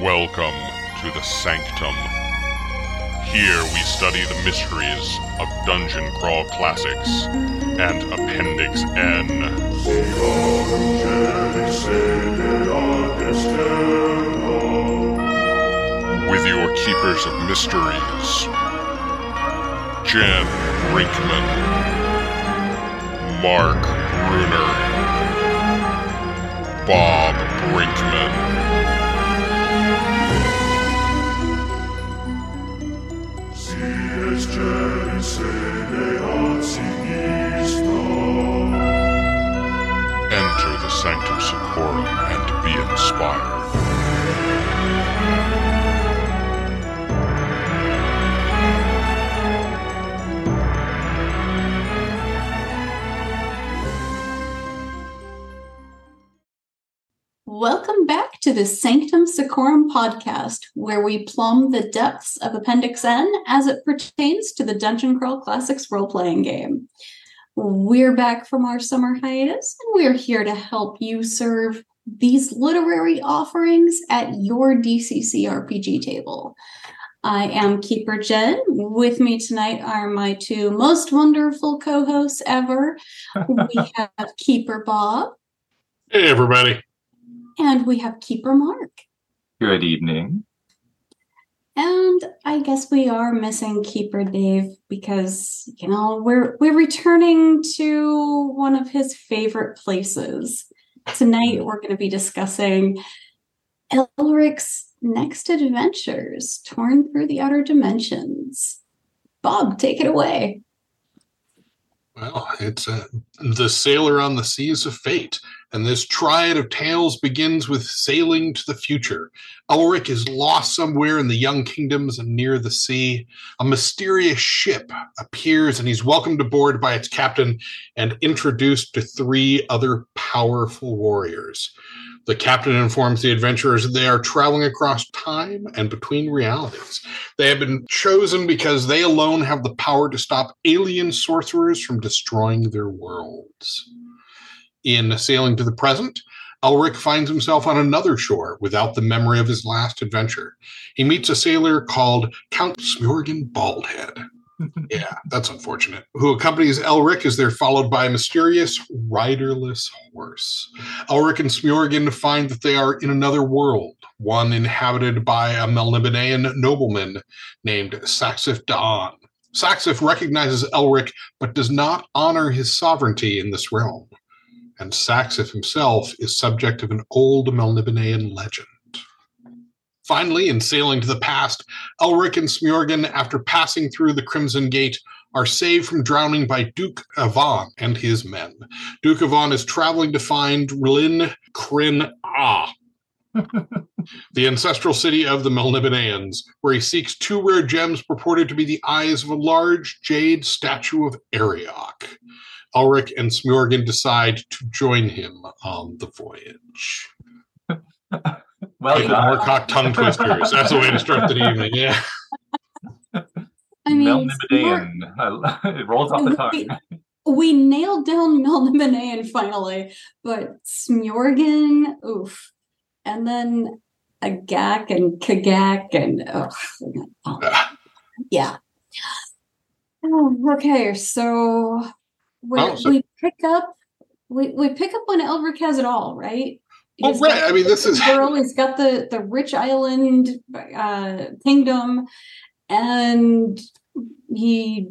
Welcome to the Sanctum. Here we study the mysteries of Dungeon Crawl Classics and Appendix N. With your keepers of mysteries, Jen Brinkman, Mark Bruner, Bob Brinkman. Sanctum Secorum and be inspired. Welcome back to the Sanctum Secorum podcast, where we plumb the depths of Appendix N as it pertains to the Dungeon Crawl Classics role playing game. We're back from our summer hiatus, and we're here to help you serve these literary offerings at your DCC RPG table. I am Keeper Jen. With me tonight are my two most wonderful co hosts ever. we have Keeper Bob Hey, everybody. and we have Keeper Mark. Good evening. And I guess we are missing Keeper Dave because you know we're we're returning to one of his favorite places. Tonight we're going to be discussing Elric's next adventures, torn through the outer dimensions. Bob, take it away. Well, it's uh, the sailor on the seas of fate, and this triad of tales begins with sailing to the future. Elric is lost somewhere in the young kingdoms and near the sea. A mysterious ship appears, and he's welcomed aboard by its captain and introduced to three other powerful warriors. The captain informs the adventurers that they are traveling across time and between realities. They have been chosen because they alone have the power to stop alien sorcerers from destroying their worlds. In sailing to the present, Elric finds himself on another shore without the memory of his last adventure. He meets a sailor called Count Smiorgan Baldhead. yeah, that's unfortunate. Who accompanies Elric as they're followed by a mysterious riderless horse. Elric and Smiorgan find that they are in another world, one inhabited by a Melnibonean nobleman named Saxif D'Aan. Saxif recognizes Elric but does not honor his sovereignty in this realm. And Saxif himself is subject of an old Melnibonean legend. Finally, in sailing to the past, Elric and Smiorgan, after passing through the Crimson Gate, are saved from drowning by Duke Avan and his men. Duke Avan is traveling to find Rilin Kryn Ah, the ancestral city of the Melniboneans, where he seeks two rare gems purported to be the eyes of a large jade statue of Arioch. Elric and Smiorgan decide to join him on the voyage. Well Even done. more cock tongue twisters. That's the way to start the evening. Yeah. I mean, Melnibonean. it rolls off the we, tongue. we nailed down Melnibonean finally, but Smorgan, oof. And then a Agak and Gagak and ugh, oh, Ah, yeah. Oh, okay, so we, Oh, so- we pick up we, we pick up when Elric has it all, right? Oh, He's right. I mean, this is- girl. He's got the the rich island uh, kingdom, and he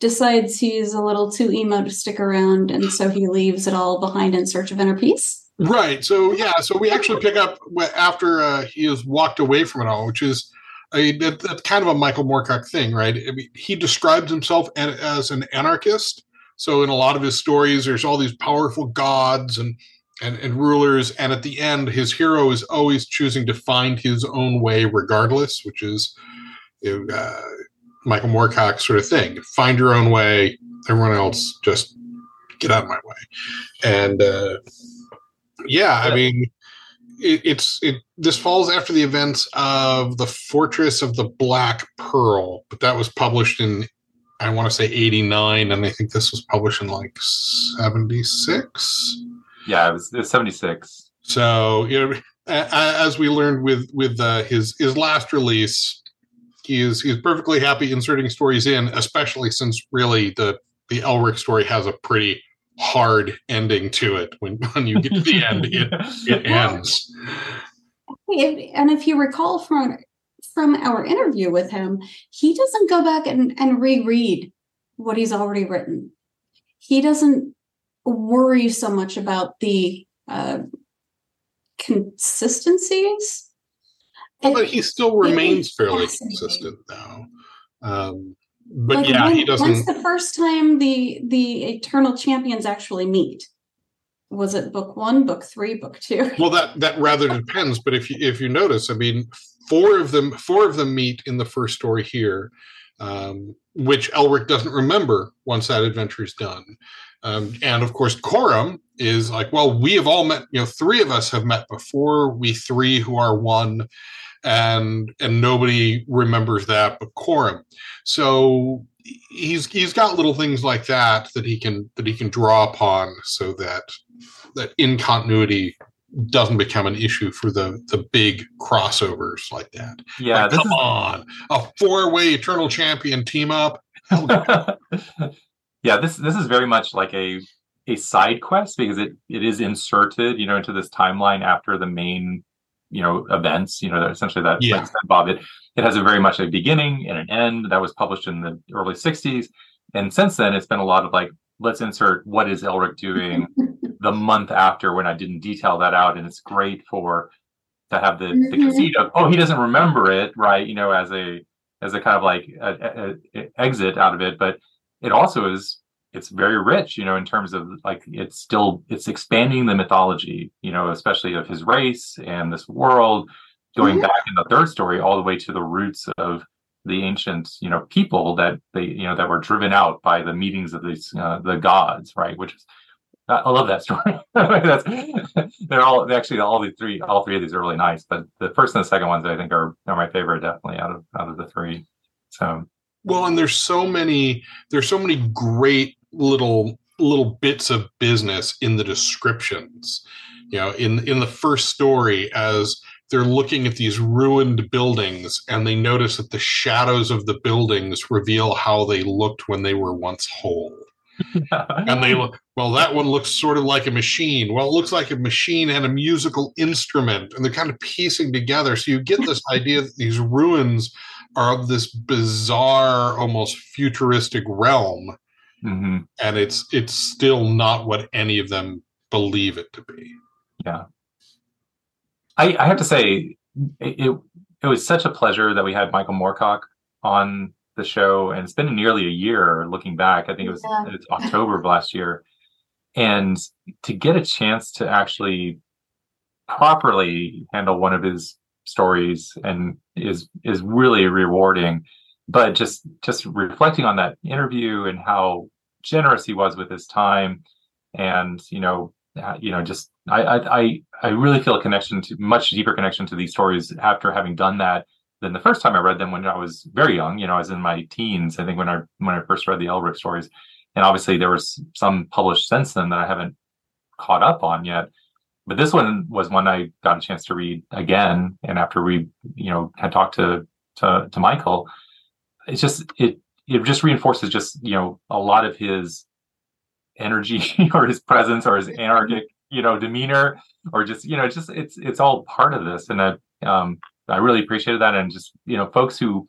decides he's a little too emo to stick around, and so he leaves it all behind in search of inner peace. Right. So yeah. So we actually pick up after uh, he has walked away from it all, which is a that, that's kind of a Michael Moorcock thing, right? I mean, he describes himself as an anarchist. So in a lot of his stories, there's all these powerful gods and and, and rulers, and at the end, his hero is always choosing to find his own way, regardless, which is uh, Michael Moorcock sort of thing. Find your own way. Everyone else just get out of my way. And uh, yeah, I mean, it, it's it. This falls after the events of the Fortress of the Black Pearl, but that was published in I want to say eighty nine, and I think this was published in like seventy six. Yeah, it was, it was 76. So you know, as we learned with with uh, his his last release, he is he's perfectly happy inserting stories in, especially since really the the Elric story has a pretty hard ending to it. When when you get to the end, it it ends. And if you recall from from our interview with him, he doesn't go back and, and reread what he's already written. He doesn't worry so much about the uh, consistencies. But he still remains fairly consistent, though. Um, but like yeah, when, he doesn't. When's the first time the the Eternal Champions actually meet? Was it book one, book three, book two? Well, that that rather depends. But if you if you notice, I mean, four of them four of them meet in the first story here, um, which Elric doesn't remember once that adventure is done. Um, and of course, Corum is like, well, we have all met. You know, three of us have met before. We three who are one, and and nobody remembers that but Corum. So he's he's got little things like that that he can that he can draw upon, so that that in continuity doesn't become an issue for the the big crossovers like that. Yeah, like, come is... on, a four way Eternal Champion team up. yeah, this this is very much like a a side quest because it it is inserted, you know, into this timeline after the main, you know, events. You know, essentially that yeah. like Bob, it it has a very much a beginning and an end that was published in the early '60s, and since then it's been a lot of like let's insert what is Elric doing the month after when I didn't detail that out, and it's great for to have the, mm-hmm. the conceit of oh he doesn't remember it right you know as a as a kind of like a, a, a exit out of it, but it also is it's very rich you know in terms of like it's still it's expanding the mythology you know especially of his race and this world going mm-hmm. back in the third story all the way to the roots of the ancient you know people that they you know that were driven out by the meetings of these uh, the gods right which is I love that story. They're all actually all the three all three of these are really nice, but the first and the second ones I think are are my favorite definitely out of out of the three. So well, and there's so many there's so many great little little bits of business in the descriptions. You know, in in the first story as they're looking at these ruined buildings and they notice that the shadows of the buildings reveal how they looked when they were once whole. and they look well that one looks sort of like a machine. Well it looks like a machine and a musical instrument and they're kind of piecing together. So you get this idea that these ruins are of this bizarre almost futuristic realm mm-hmm. and it's it's still not what any of them believe it to be. Yeah. I i have to say it it was such a pleasure that we had michael moorcock on the show and it's been nearly a year looking back. I think it was yeah. it's october of last year. And to get a chance to actually properly handle one of his stories and is is really rewarding. But just just reflecting on that interview and how generous he was with his time and you know uh, you know just I, I i really feel a connection to much deeper connection to these stories after having done that than the first time i read them when i was very young you know i was in my teens i think when i when i first read the elric stories. And obviously there was some published since then that i haven't caught up on yet. But this one was one I got a chance to read again. And after we, you know, had talked to to, to Michael, it's just it it just reinforces just you know a lot of his energy or his presence or his anarchic you know demeanor or just you know just it's it's all part of this. And I um I really appreciated that and just you know folks who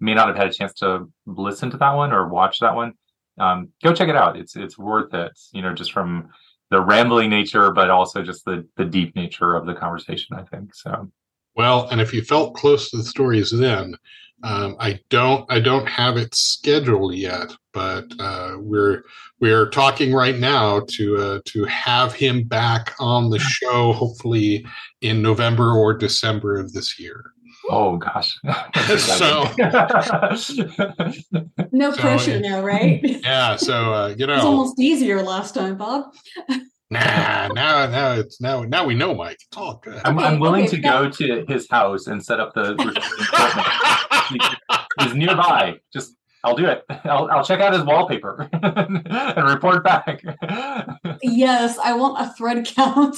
may not have had a chance to listen to that one or watch that one um go check it out it's it's worth it you know just from the rambling nature, but also just the the deep nature of the conversation. I think so. Well, and if you felt close to the stories then, um, I don't I don't have it scheduled yet, but uh, we're we're talking right now to uh, to have him back on the show, hopefully in November or December of this year. Oh gosh. so no pressure now, right? Yeah. So uh, you know, it's almost easier last time, Bob. nah, now now it's now now we know Mike. It's all good. I'm, I'm willing okay, to go to his house and set up the. he's nearby. Just I'll do it. I'll, I'll check out his wallpaper and report back. yes, I want a thread count.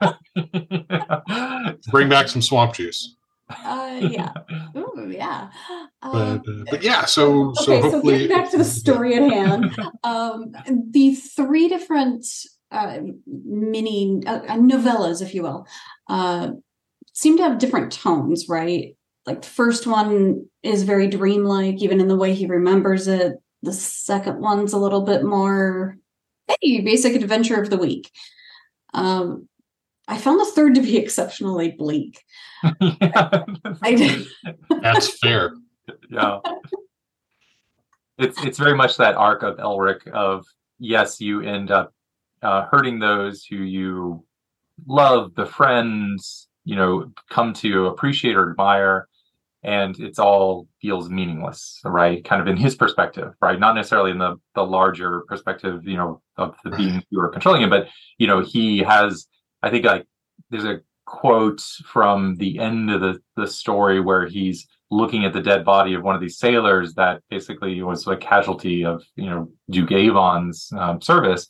Bring back some swamp juice. Uh, yeah. Ooh, yeah. But, Um, uh, but yeah, so so okay, so hopefully getting back to the story at hand. Um, the three different uh, mini uh, uh, novellas, if you will, uh, seem to have different tones, right? Like the first one is very dreamlike, even in the way he remembers it. The second one's a little bit more, hey, basic adventure of the week. Um, I found the third to be exceptionally bleak. yeah. I. That's fair. yeah. It's it's very much that arc of Elric of yes, you end up uh, hurting those who you love, the friends, you know, come to appreciate or admire, and it's all feels meaningless, right? Kind of in his perspective, right? Not necessarily in the the larger perspective, you know, of the beings who are controlling him, but you know, he has. I think like there's a quote from the end of the the story where he's looking at the dead body of one of these sailors that basically was a casualty of you know Duke Avan's um, service,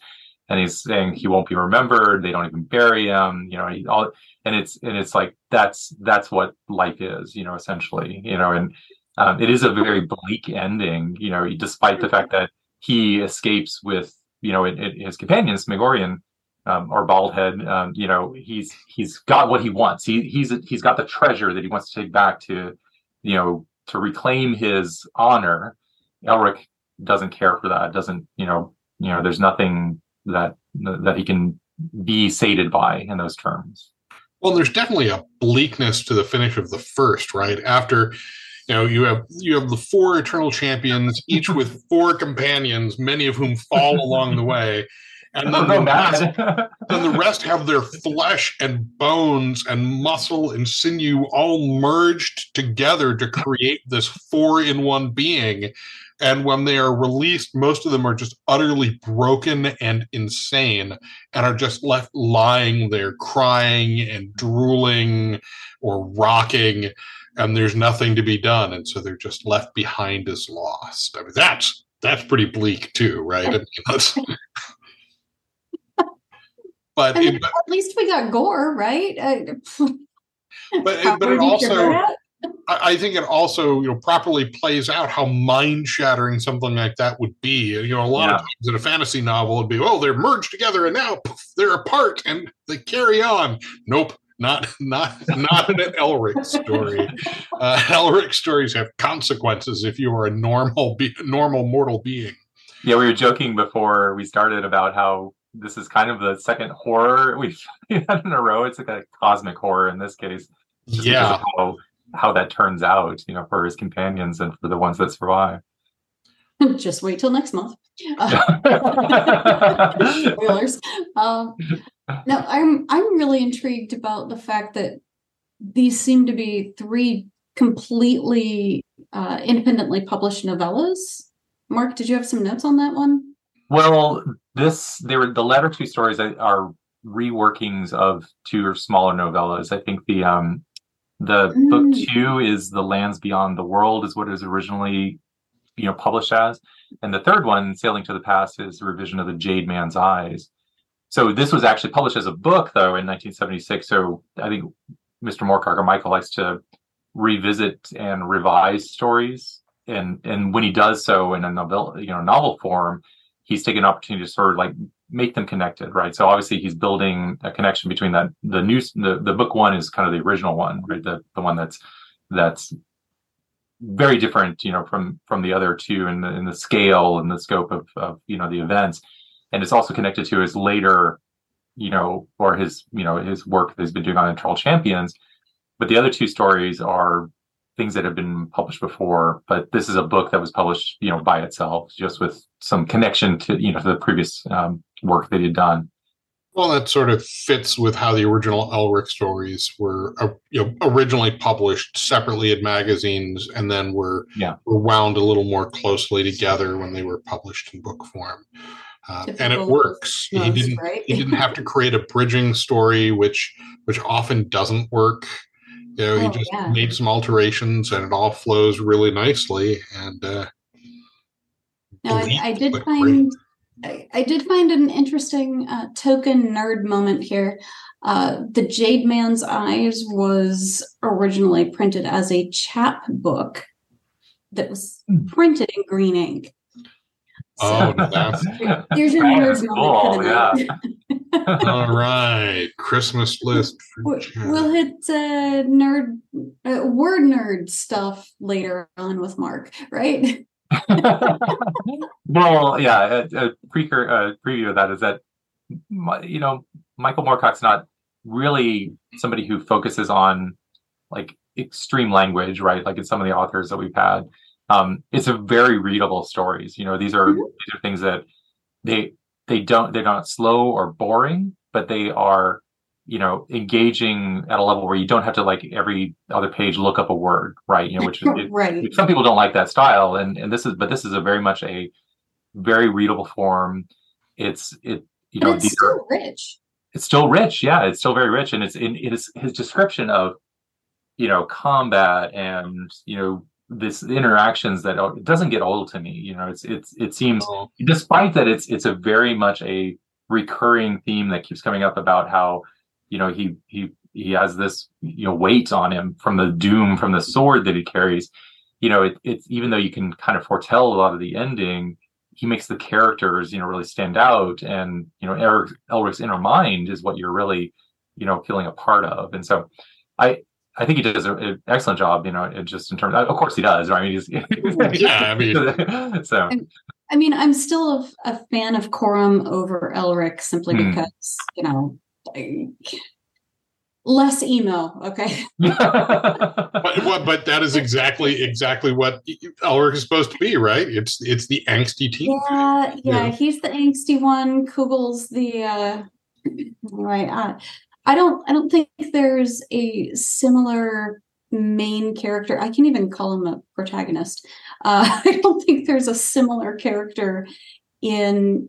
and he's saying he won't be remembered. They don't even bury him. You know, he, all and it's and it's like that's that's what life is. You know, essentially. You know, and um, it is a very bleak ending. You know, despite the fact that he escapes with you know it, it, his companions, Smiorgan. Um, or Baldhead, um, you know, he's he's got what he wants. He he's he's got the treasure that he wants to take back to you know, to reclaim his honor, Elric doesn't care for that. Doesn't, you know, you know, there's nothing that that he can be sated by in those terms. Well, there's definitely a bleakness to the finish of the first, right? After you know, you have you have the four eternal champions, each with four companions, many of whom fall along the way. And oh, then the, rest, then the rest have their flesh and bones and muscle and sinew all merged together to create this four in one being. And when they are released, most of them are just utterly broken and insane and are just left lying there crying and drooling or rocking and there's nothing to be done and so they're just left behind as lost i mean that's that's pretty bleak too right I mean, that's, but, I mean, it, but at least we got gore, right? Uh, but, it, but it also? I think it also, you know, properly plays out how mind-shattering something like that would be. You know, a lot of times in a fantasy novel, it'd be, oh, they're merged together and now poof, they're apart and they carry on. Nope, not not not in an Elric story. Uh, Elric stories have consequences if you are a normal be- normal mortal being. Yeah, we were joking before we started about how this is kind of the second horror we've had in a row. It's like a cosmic horror in this case. Yeah, how how that turns out, you know, for his companions and for the ones that survive. Just wait till next month. Uh, spoilers. Um, no, I'm I'm really intrigued about the fact that these seem to be three completely uh, independently published novellas. Mark, did you have some notes on that one? Well, this there were the latter two stories are- are reworkings of two smaller novellas. I think the um the book Mm. two is the Lands Beyond the World is what it was originally you know published as, and the third one, Sailing to the Past, is a revision of the Jade Man's Eyes. So this was actually published as a book though in 1976. So I think Mr. Moorcock or Michael likes to revisit and revise stories, and and when he does so in a novel you know novel form, he's taken an opportunity to sort of like make them connected, right? So obviously he's building a connection between that the new the, the book one is kind of the original one, right? The the one that's that's very different, you know, from from the other two in the in the scale and the scope of of you know the events, and it's also connected to his later, you know, or his you know his work that he's been doing on Troll Champions. But the other two stories are things that have been published before, but this is a book that was published, you know, by itself, just with some connection to, you know, to the previous um, work that he'd done. well, that sort of fits with how the original Elric stories were, uh, you know, originally published separately in magazines, and then were Yeah. were wound a little more closely together when they were published in book form. Uh, and it Typical works. He didn't right? he didn't have to create a bridging story which which often doesn't work you know he Oh, just yeah. made some alterations and it all flows really nicely and uh No, I, I did but find I, I did find an interesting uh, token nerd moment here. Uh, the Jade Man's Eyes was originally printed as a chapbook that was printed in green ink. Oh, that's Here's your Oh, nerd that's moment night. all right. Christmas list. We'll hit uh, nerd, uh, word nerd stuff later on with Mark, right? well, yeah, a, a precur, uh, preview of that is that you know Michael Moorcock's not really somebody who focuses on like extreme language, right? Like in some of the authors that we've had, um, it's a very readable stories. You know, these are Mhm. these are things that they they don't they're not slow or boring, but they are you know engaging at a level where you don't have to like every other page look up a word, right? You know, which is it, right. some people don't like that style and and this is but this is a very much a very readable form it's it you know But it's these are still rich. it's still rich yeah it's still very rich and it's in it is his description of you know combat and you know this interactions that it doesn't get old to me you know it's it's it seems Oh, despite that it's it's a very much a recurring theme that keeps coming up about how you know he he he has this you know weight on him from the doom from the sword that he carries. You know it, it's even though you can kind of foretell a lot of the ending he makes the characters you know really stand out. And you know Eric Elric's inner mind is what you're really you know feeling a part of. And so I I think he does an excellent job you know just in terms of course he does right? I mean he's Yeah, I mean- so. I mean, I'm still a, a fan of Corum over Elric simply Hmm. because, you know, I- less emo, okay? but, what, but that is exactly exactly what Elric is supposed to be, right? It's it's the angsty teen. Yeah, yeah, Yeah. he's the angsty one. Cugel's the uh right. Uh, I don't I don't think there's a similar main character. I can't even call him a protagonist. Uh I don't think there's a similar character in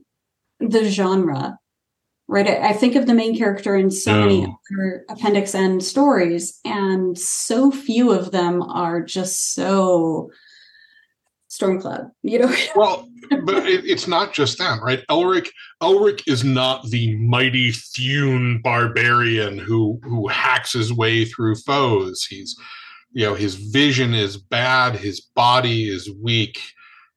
the genre. Right. I, think of the main character in so many other appendix N stories, and so few of them are just so Stormcloud, you know. Well, but it, it's not just that, right? Elric Elric is not the mighty Thune barbarian who who hacks his way through foes. He's you know his vision is bad, his body is weak.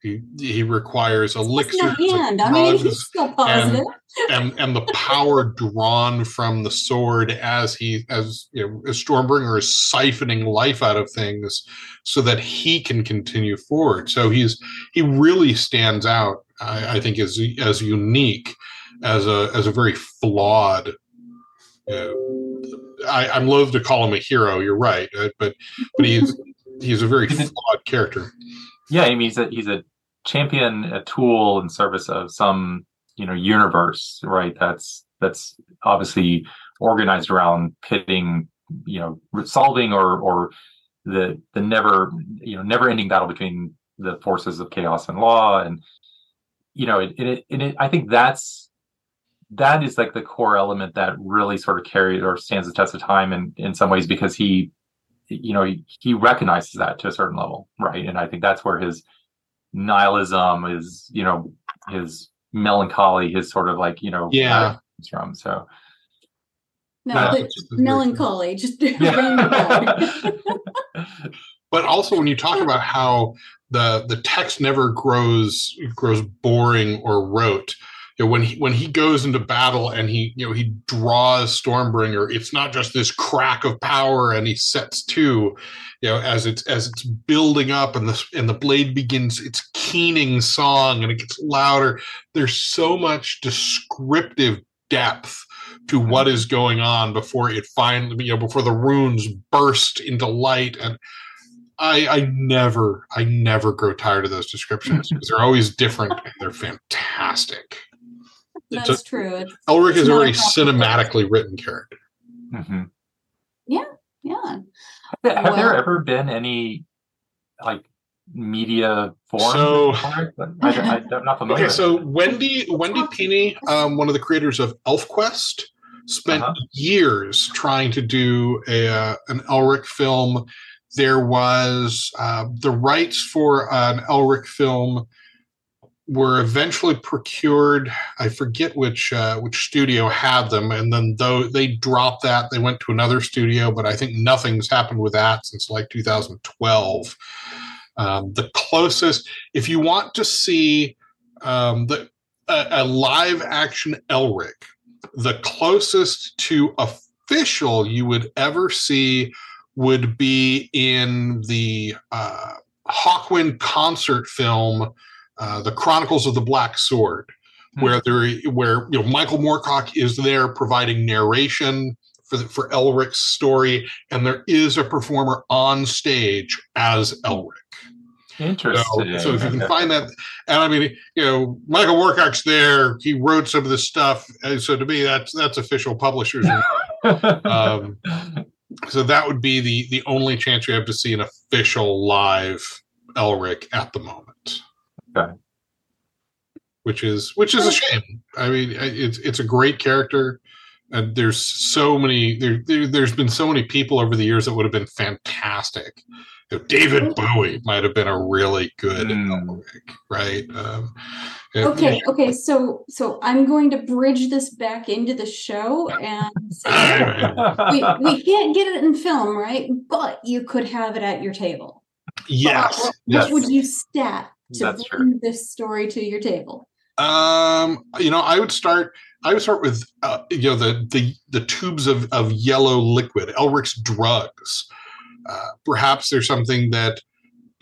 He, he requires in elixirs, the hand. I and mean, drugs, he's still positive. and and the power drawn from the sword as he as you know as Stormbringer is siphoning life out of things so that he can continue forward. So he's he really stands out, I, I think, as as unique as a as a very flawed. You know, I, I'm loath to call him a hero. You're right, uh, but but he's he's a very flawed character. yeah, I mean he's a he's a champion, a tool in service of some you know universe, right? That's that's obviously organized around pitting, you know, solving or or the the never you know never ending battle between the forces of chaos and law, and you know, it it, it, it I think that's that is like the core element that really sort of carries or stands the test of time in in some ways because he you know he, he recognizes that to a certain level right and i think that's where his nihilism is you know his melancholy his sort of like you know Yeah. comes from so No, Yeah. but melancholy. Just yeah. but also when you talk about how the the text never grows grows boring or rote you know, when he when he goes into battle and he you know he draws Stormbringer, it's not just this crack of power and he sets to, you know, as it's as it's building up and the and the blade begins its keening song and it gets louder. There's so much descriptive depth to what is going on before it finally you know before the runes burst into light and I, I never, I never grow tired of those descriptions because they're always different and they're fantastic. It's That's a- true. It's, Elric is It's a very cinematically written character. Mhm. yeah. Have there Well- ever been any like media forums? So- for? I, am not familiar. Okay, so Wendy, Wendy Pini, um, one of the creators of ElfQuest, spent Uh-huh. years trying to do a uh, an Elric film. There was uh, the rights for an Elric film were eventually procured. I forget which uh, which studio had them, and then though they dropped that, they went to another studio. But I think nothing's happened with that since like 2012. Um, the closest, if you want to see um, the a, a live action Elric, the closest to official you would ever see would be in the uh, Hawkwind concert film, uh, "The Chronicles of the Black Sword," mm-hmm. where there, where you know Michael Moorcock is there providing narration for the, for Elric's story, and there is a performer on stage as Elric. Interesting. So, so, if you can find that, and I mean, you know, Michael Moorcock's there. He wrote some of this stuff, and so to me, that's that's official publishers. um, so that would be the the only chance you have to see an official live Elric at the moment. Okay. Which is which is a shame. I mean, it's it's a great character, and there's so many there, there has been so many people over the years that would have been fantastic. You know, David Bowie might have been a really good mm. Elric, right? Um, okay okay so so i'm going to bridge this back into the show and we, we can't get it in film right but you could have it at your table yes, what, yes. would you stat to That's bring true. this story to your table um you know i would start i would start with uh, you know the the the tubes of of yellow liquid elric's drugs uh, perhaps there's something that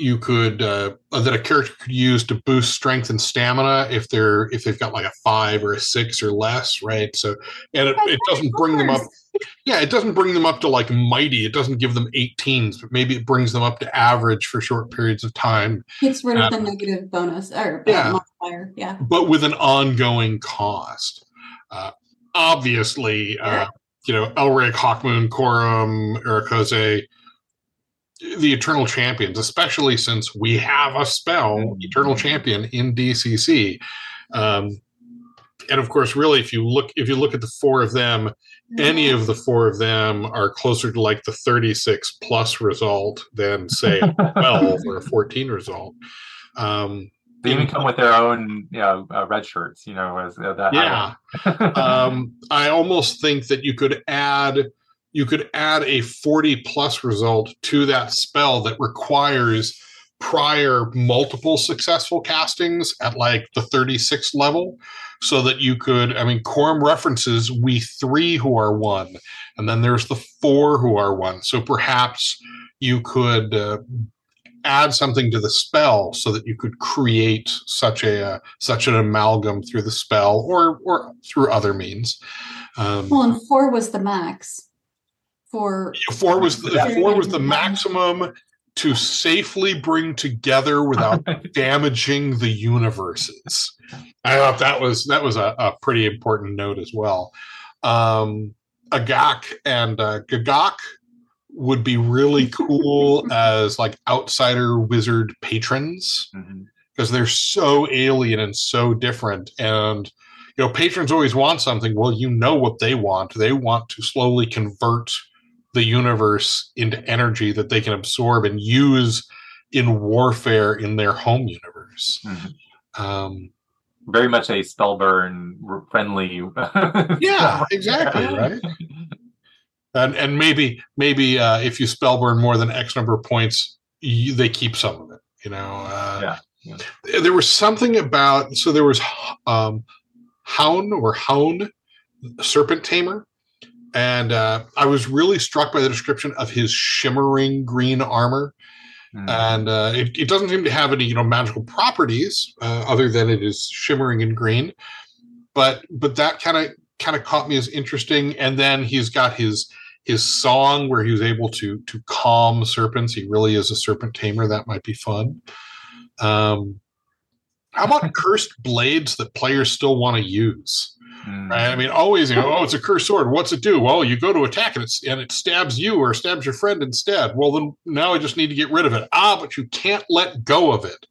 you could uh, that a character could use to boost strength and stamina if they're if they've got like a five or a six or less, right? So and it, it doesn't bring them up. Yeah, it doesn't bring them up to like mighty. It doesn't give them 18s, but maybe it brings them up to average for short periods of time. It's rid of the negative bonus or yeah, modifier. Yeah, but with an ongoing cost. Uh, obviously, uh, you know, Elric, Hawkmoon, Corum, Erekosë the Eternal Champions, especially since we have a spell, mm-hmm. Eternal Champion, in DCC. Um, and of course, really, if you look if you look at the four of them, any of the four of them are closer to like the 36 plus result than say a 12 or a 14 result. Um, they even come with their own, you know, uh, red shirts. You know, as uh, that. Yeah. um, I almost think that you could add you could add a 40 plus result to that spell that requires prior multiple successful castings at like the 36 level so that you could i mean Corum references we three who are one and then there's the four who are one. So perhaps you could uh, add something to the spell so that you could create such a uh, such an amalgam through the spell or or through other means. Um, well and four was the max for four was the, four was the maximum to safely bring together without damaging the universes. I thought that was that was a, a pretty important note as well. Um, Agak and uh, Gagak would be really cool as like outsider wizard patrons because mm-hmm. they're so alien and so different and you know patrons always want something well you know what they want they want to slowly convert the universe into energy that they can absorb and use in warfare in their home universe. Mm-hmm. Um, Very much a spellburn friendly. yeah, exactly. Right. And and maybe maybe uh, if you spellburn more than X number of points, you, they keep some of it. You know. Uh, yeah. yeah. There was something about so there was um, Hown or Hown, Serpent Tamer, and uh, I was really struck by the description of his shimmering green armor. Mm. And uh, it, it, doesn't seem to have any, you know, magical properties uh, other than it is shimmering and green. But but that kind of kind of caught me as interesting. And then he's got his his song where he was able to to calm serpents. He really is a serpent tamer. That might be fun. Um, how about cursed blades that players still want to use? Mm. I mean, always, you know, oh, it's a cursed sword. What's it do? Well, you go to attack and, it's, and it stabs you or stabs your friend instead. Well, then now I just need to get rid of it. Ah, but you can't let go of it.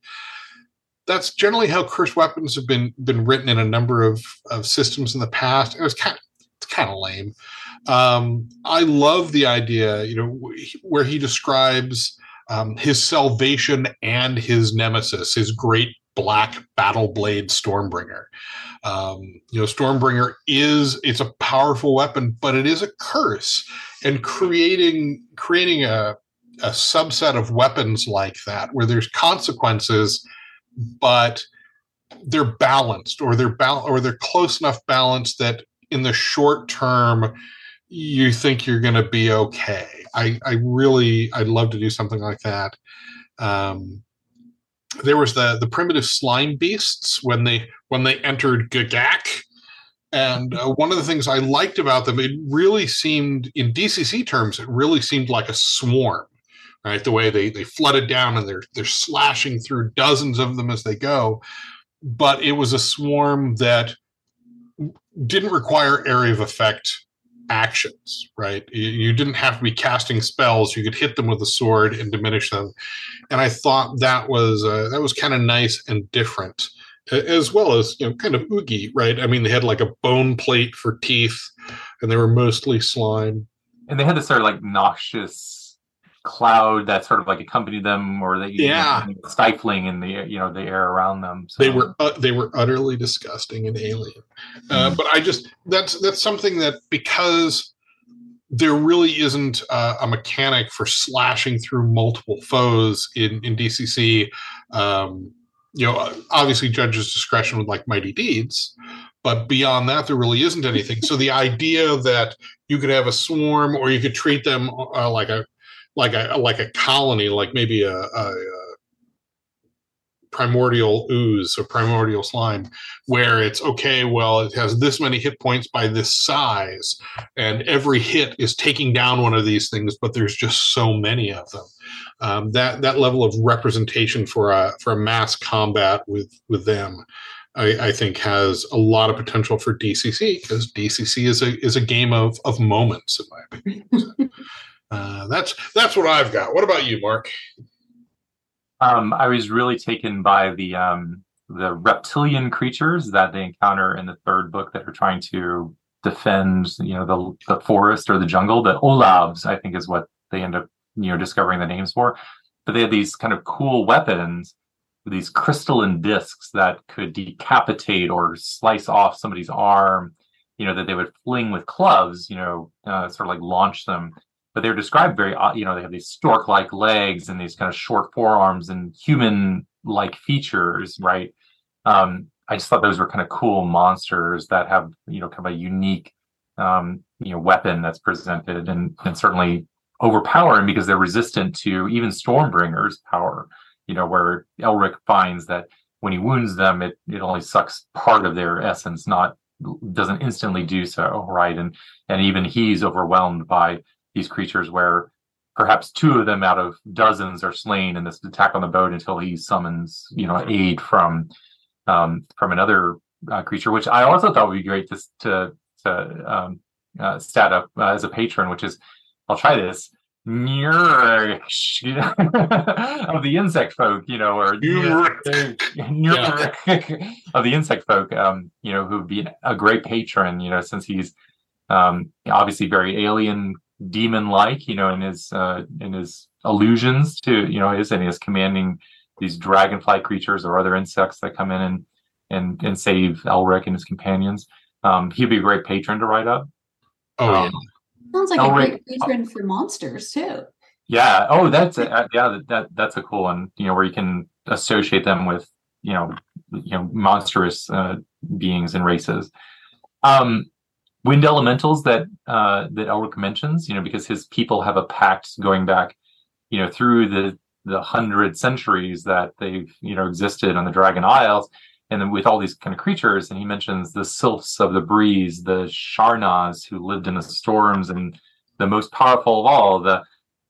That's generally how cursed weapons have been been written in a number of, of systems in the past. It was kind of it's kind of lame. Um, I love the idea, you know, where he describes um, his salvation and his nemesis, his great black battle blade Stormbringer. Um, you know, Stormbringer is it's a powerful weapon, but it is a curse, and creating creating a a subset of weapons like that where there's consequences, but they're balanced or they're bal- or they're close enough balanced that in the short term you think you're going to be okay. I, I really I'd love to do something like that. Um, there was the the primitive slime beasts when they when they entered Gagak. And uh, one of the things I liked about them, it really seemed, in DCC terms, it really seemed like a swarm, right? The way they they flooded down and they're they're slashing through dozens of them as they go, but it was a swarm that didn't require area of effect actions, right? You didn't have to be casting spells; you could hit them with a sword and diminish them. And I thought that was uh, that was kind of nice and different, as well as you know, kind of oogie, right? I mean, they had like a bone plate for teeth, and they were mostly slime. And they had this sort of like noxious cloud that sort of like accompanied them or they yeah you know, stifling in the you know the air around them so. they were uh, they were utterly disgusting and alien uh, mm. but i just that's that's something that because there really isn't uh, a mechanic for slashing through multiple foes in in dcc um, you know obviously judges discretion with like mighty deeds but beyond that there really isn't anything so the idea that you could have a swarm or you could treat them uh, like a like a like a colony, like maybe a, a, a primordial ooze or primordial slime, where it's okay. Well, it has this many hit points by this size, and every hit is taking down one of these things, but there's just so many of them. Um, that that level of representation for a for a mass combat with with them. I, I, think has a lot of potential for DCC because DCC is a is a game of of moments in my opinion. Uh, that's that's what I've got. What about you, Mark? Um, I was really taken by the um, the reptilian creatures that they encounter in the third book that are trying to defend, you know, the the forest or the jungle. The Oloabs, I think, is what they end up, you know, discovering the names for. But they had these kind of cool weapons, these crystalline discs that could decapitate or slice off somebody's arm. You know, that they would fling with clubs. You know, uh, sort of like launch them but they're described very, you know, they have these stork-like legs and these kind of short forearms and human-like features, right? Um, I just thought those were kind of cool monsters that have, you know, kind of a unique, um, you know, weapon that's presented and, and certainly overpowering because they're resistant to even Stormbringer's power. You know, where Elric finds that when he wounds them, it it only sucks part of their essence, not doesn't instantly do so, right? And and even he's overwhelmed by these creatures where perhaps two of them out of dozens are slain in this attack on the boat until he summons you know aid from um, from another uh, creature which i also thought would be great to to, to um, uh, stat up uh, as a patron which is i'll try this of the insect folk, you know, or yeah. of the insect folk, um, you know, who'd be a great patron, you know, since he's um, obviously very alien demon like you know in his uh in his allusions to you know his and his commanding these dragonfly creatures or other insects that come in and and and save Elric and his companions um he'd be a great patron to write up oh um, yeah. Sounds like Elric, a great patron for monsters too. Yeah. Oh that's a, uh, yeah that that's a cool one you know where you can associate them with you know you know monstrous uh, beings and races. Um wind elementals that uh, that Elric mentions, you know, because his people have a pact going back, you know, through the the hundred centuries that they've you know existed on the Dragon Isles, and then with all these kind of creatures, and he mentions the sylphs of the breeze, the Sharnas who lived in the storms, and the most powerful of all, the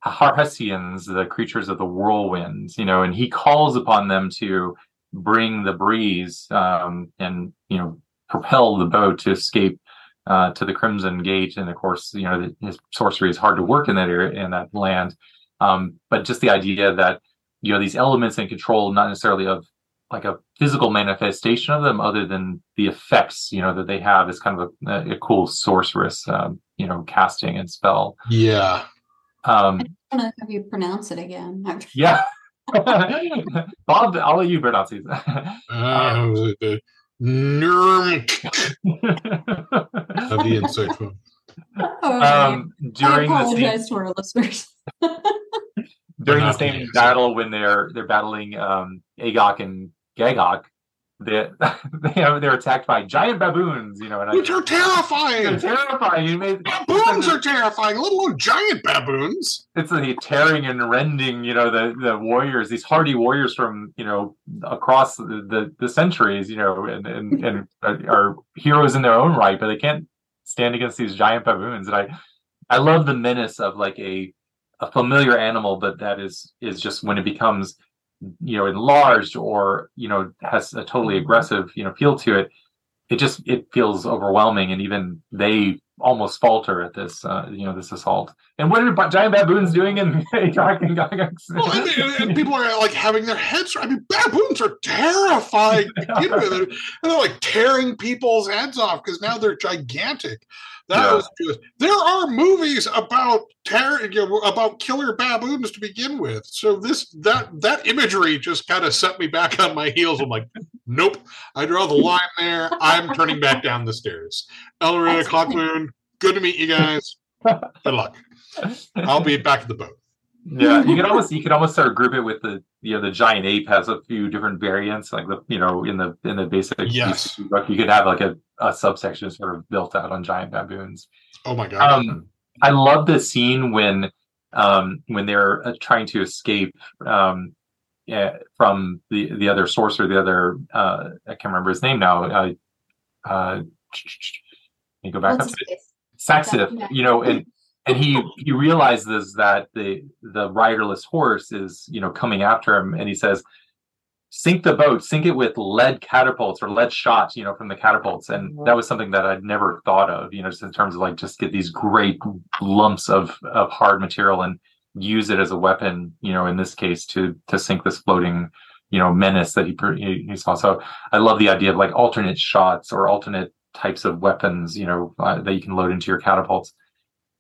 Harhessians, the creatures of the whirlwinds, you know, and he calls upon them to bring the breeze um, and you know propel the boat to escape uh, to the Crimson Gate, and of course, you know, his sorcery is hard to work in that area in that land. Um, but just the idea that you know these elements in control, not necessarily of like a physical manifestation of them, other than the effects, you know, that they have is kind of a, a cool sorceress, um, you know, casting and spell. Yeah. Um, I don't know if you pronounce it again. yeah. Bob, I'll let you pronounce these. Uh, was it the Nurm of the insect phone. All right. um, I during the same, apologize to our listeners. during the same battle when they're they're battling um, Agak and Gagak, they they are, they're attacked by giant baboons. You know, and I, Which are they're terrifying. terrifying. You made Baboons are terrifying, let alone giant baboons. it's the tearing and rending, you know, the the warriors, these hardy warriors from you know across the the, the centuries, you know, and and and are heroes in their own right, but they can't stand against these giant baboons. And I I love the menace of like a a familiar animal, but that is is just when it becomes you know enlarged or you know has a totally aggressive you know feel to it it just it feels overwhelming and even they almost falter at this uh, you know this assault and what are giant baboons doing in and Well, I mean, and- and people are like having their heads. I mean, baboons are terrifying to begin with, and they're like tearing people's heads off because now they're gigantic. That Yeah. was just. There are movies about terror, you know, about killer baboons to begin with. So this that that imagery just kind of set me back on my heels. I'm like, nope. I draw the line there. I'm turning back down the stairs. Elrina That's funny. Clockmoon, good to meet you guys. Good luck. I'll be back at the boat. Yeah you can almost you can almost sort of group it with the you know the giant ape has a few different variants like the you know in the in the basic Yes. book you could have like a, a subsection sort of built out on giant baboons Oh my god. um i love the scene when um when they're uh, trying to escape um yeah, from the the other sorcerer the other uh i can't remember his name now uh uh let me go back What's up his to face? Saxif, Yeah. you know, and and he he realizes that the the riderless horse is you know coming after him, and he says, "Sink the boat, sink it with lead catapults or lead shots, you know, from the catapults." And that was something that I'd never thought of, you know, just in terms of like just get these great lumps of of hard material and use it as a weapon, you know, in this case to to sink this floating you know menace that he, he saw. So I love the idea of like alternate shots or alternate types of weapons, you know, uh, that you can load into your catapults.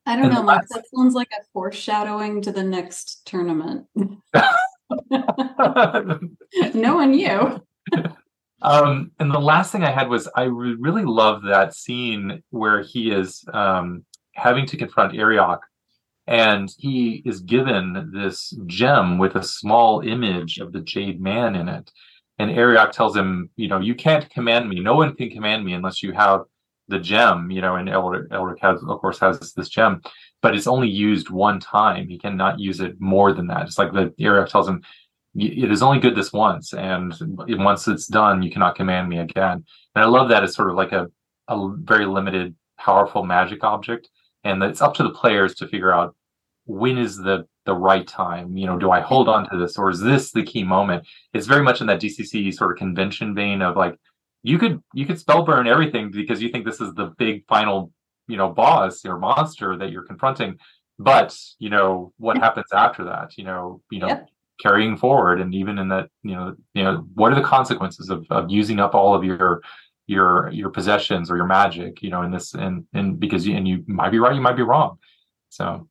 I don't And know, Mark. That sounds like a foreshadowing to the next tournament. Knowing you. um, and the last thing I had was I re- really love that scene where he is um, having to confront Arioch, and he is given this gem with a small image of the Jade Man in it. And Arioch tells him, you know, you can't command me. No one can command me unless you have the gem, you know, and Elric, Elric has, of course, has this gem, but it's only used one time. He cannot use it more than that. It's like the Arioch tells him, it is only good this once, and once it's done, you cannot command me again. And I love that it's sort of like a, a very limited, powerful magic object, and it's up to the players to figure out when is the the right time. You know, do I hold on to this, or is this the key moment? It's very much in that DCC sort of convention vein of like, you could you could spell burn everything because you think this is the big final you know boss or monster that you're confronting. But you know what happens after that? You know you know Yep. carrying forward and even in that you know you know what are the consequences of, of using up all of your your your possessions or your magic you know in this and and because you and you might be right you might be wrong. So.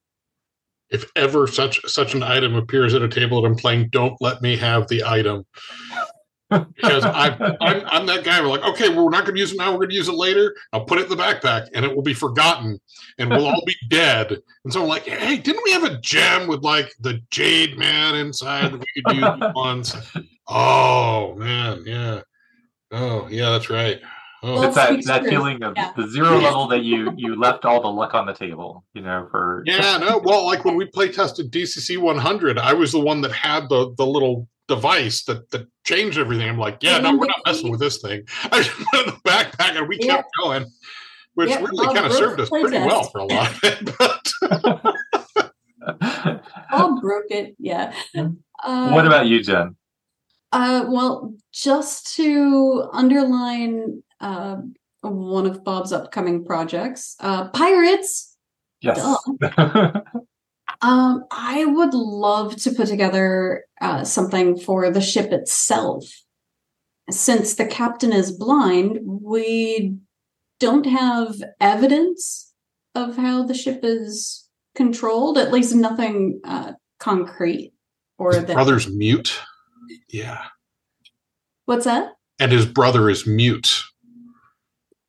If ever such such an item appears at a table that I'm playing, don't let me have the item. Because I'm, I'm I'm that guy. We're like, okay, well, we're not going to use it now. We're going to use it later. I'll put it in the backpack, and it will be forgotten, and we'll all be dead. And so I'm like, hey, didn't we have a gem with like the jade man inside that we could use once? Oh man, yeah. Oh yeah, that's right. Oh, Well, it's that that feeling of Yeah. the zero level that you you left all the luck on the table you know for Yeah, no. Well, like when we play tested DCC 100, I was the one that had the the little device that that changed everything. I'm like, yeah, no, we're not messing with this thing. I just put it in the backpack and we Yeah. kept going, which Yeah, really kind of served us pretty playtest. well for a lot of it. But Bob broke it. Yeah. Uh, what about you jen Uh, well, just to underline uh, one of Bob's upcoming projects, uh, pirates. yes Um, I would love to put together uh, something for the ship itself. Since the captain is blind, we don't have evidence of how the ship is controlled, at least nothing uh, concrete. or His that brother's mute. Yeah. what's that? And his brother is mute.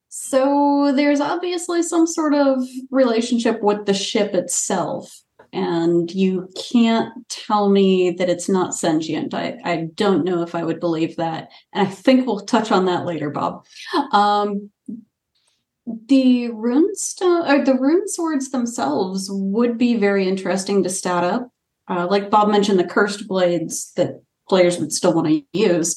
So there's obviously some sort of relationship with the ship itself. And you can't tell me that it's not sentient. I, I don't know if I would believe that. And I think we'll touch on that later, Bob. Um, the rune stone or the rune swords themselves would be very interesting to stat up. Uh, like Bob mentioned, the cursed blades that players would still want to use.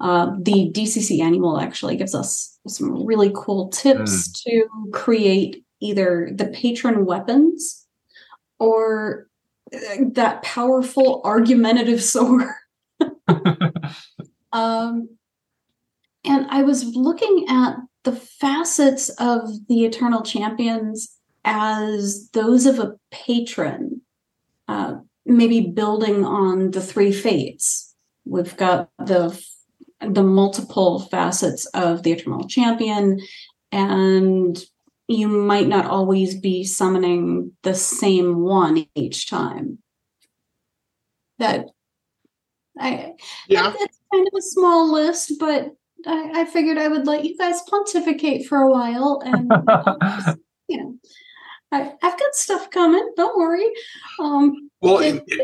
Uh, the DCC annual actually gives us some really cool tips to create either the patron weapons or uh, that powerful argumentative sword. um, and I was looking at the facets of the Eternal Champions as those of a patron, uh, maybe building on the three fates. We've got the the multiple facets of the Eternal Champion, and you might not always be summoning the same one each time. That I Yeah. it's kind of a small list, but I, I figured I would let you guys pontificate for a while, and um, you know, I, I've got stuff coming. Don't worry. Um, Well, it, in,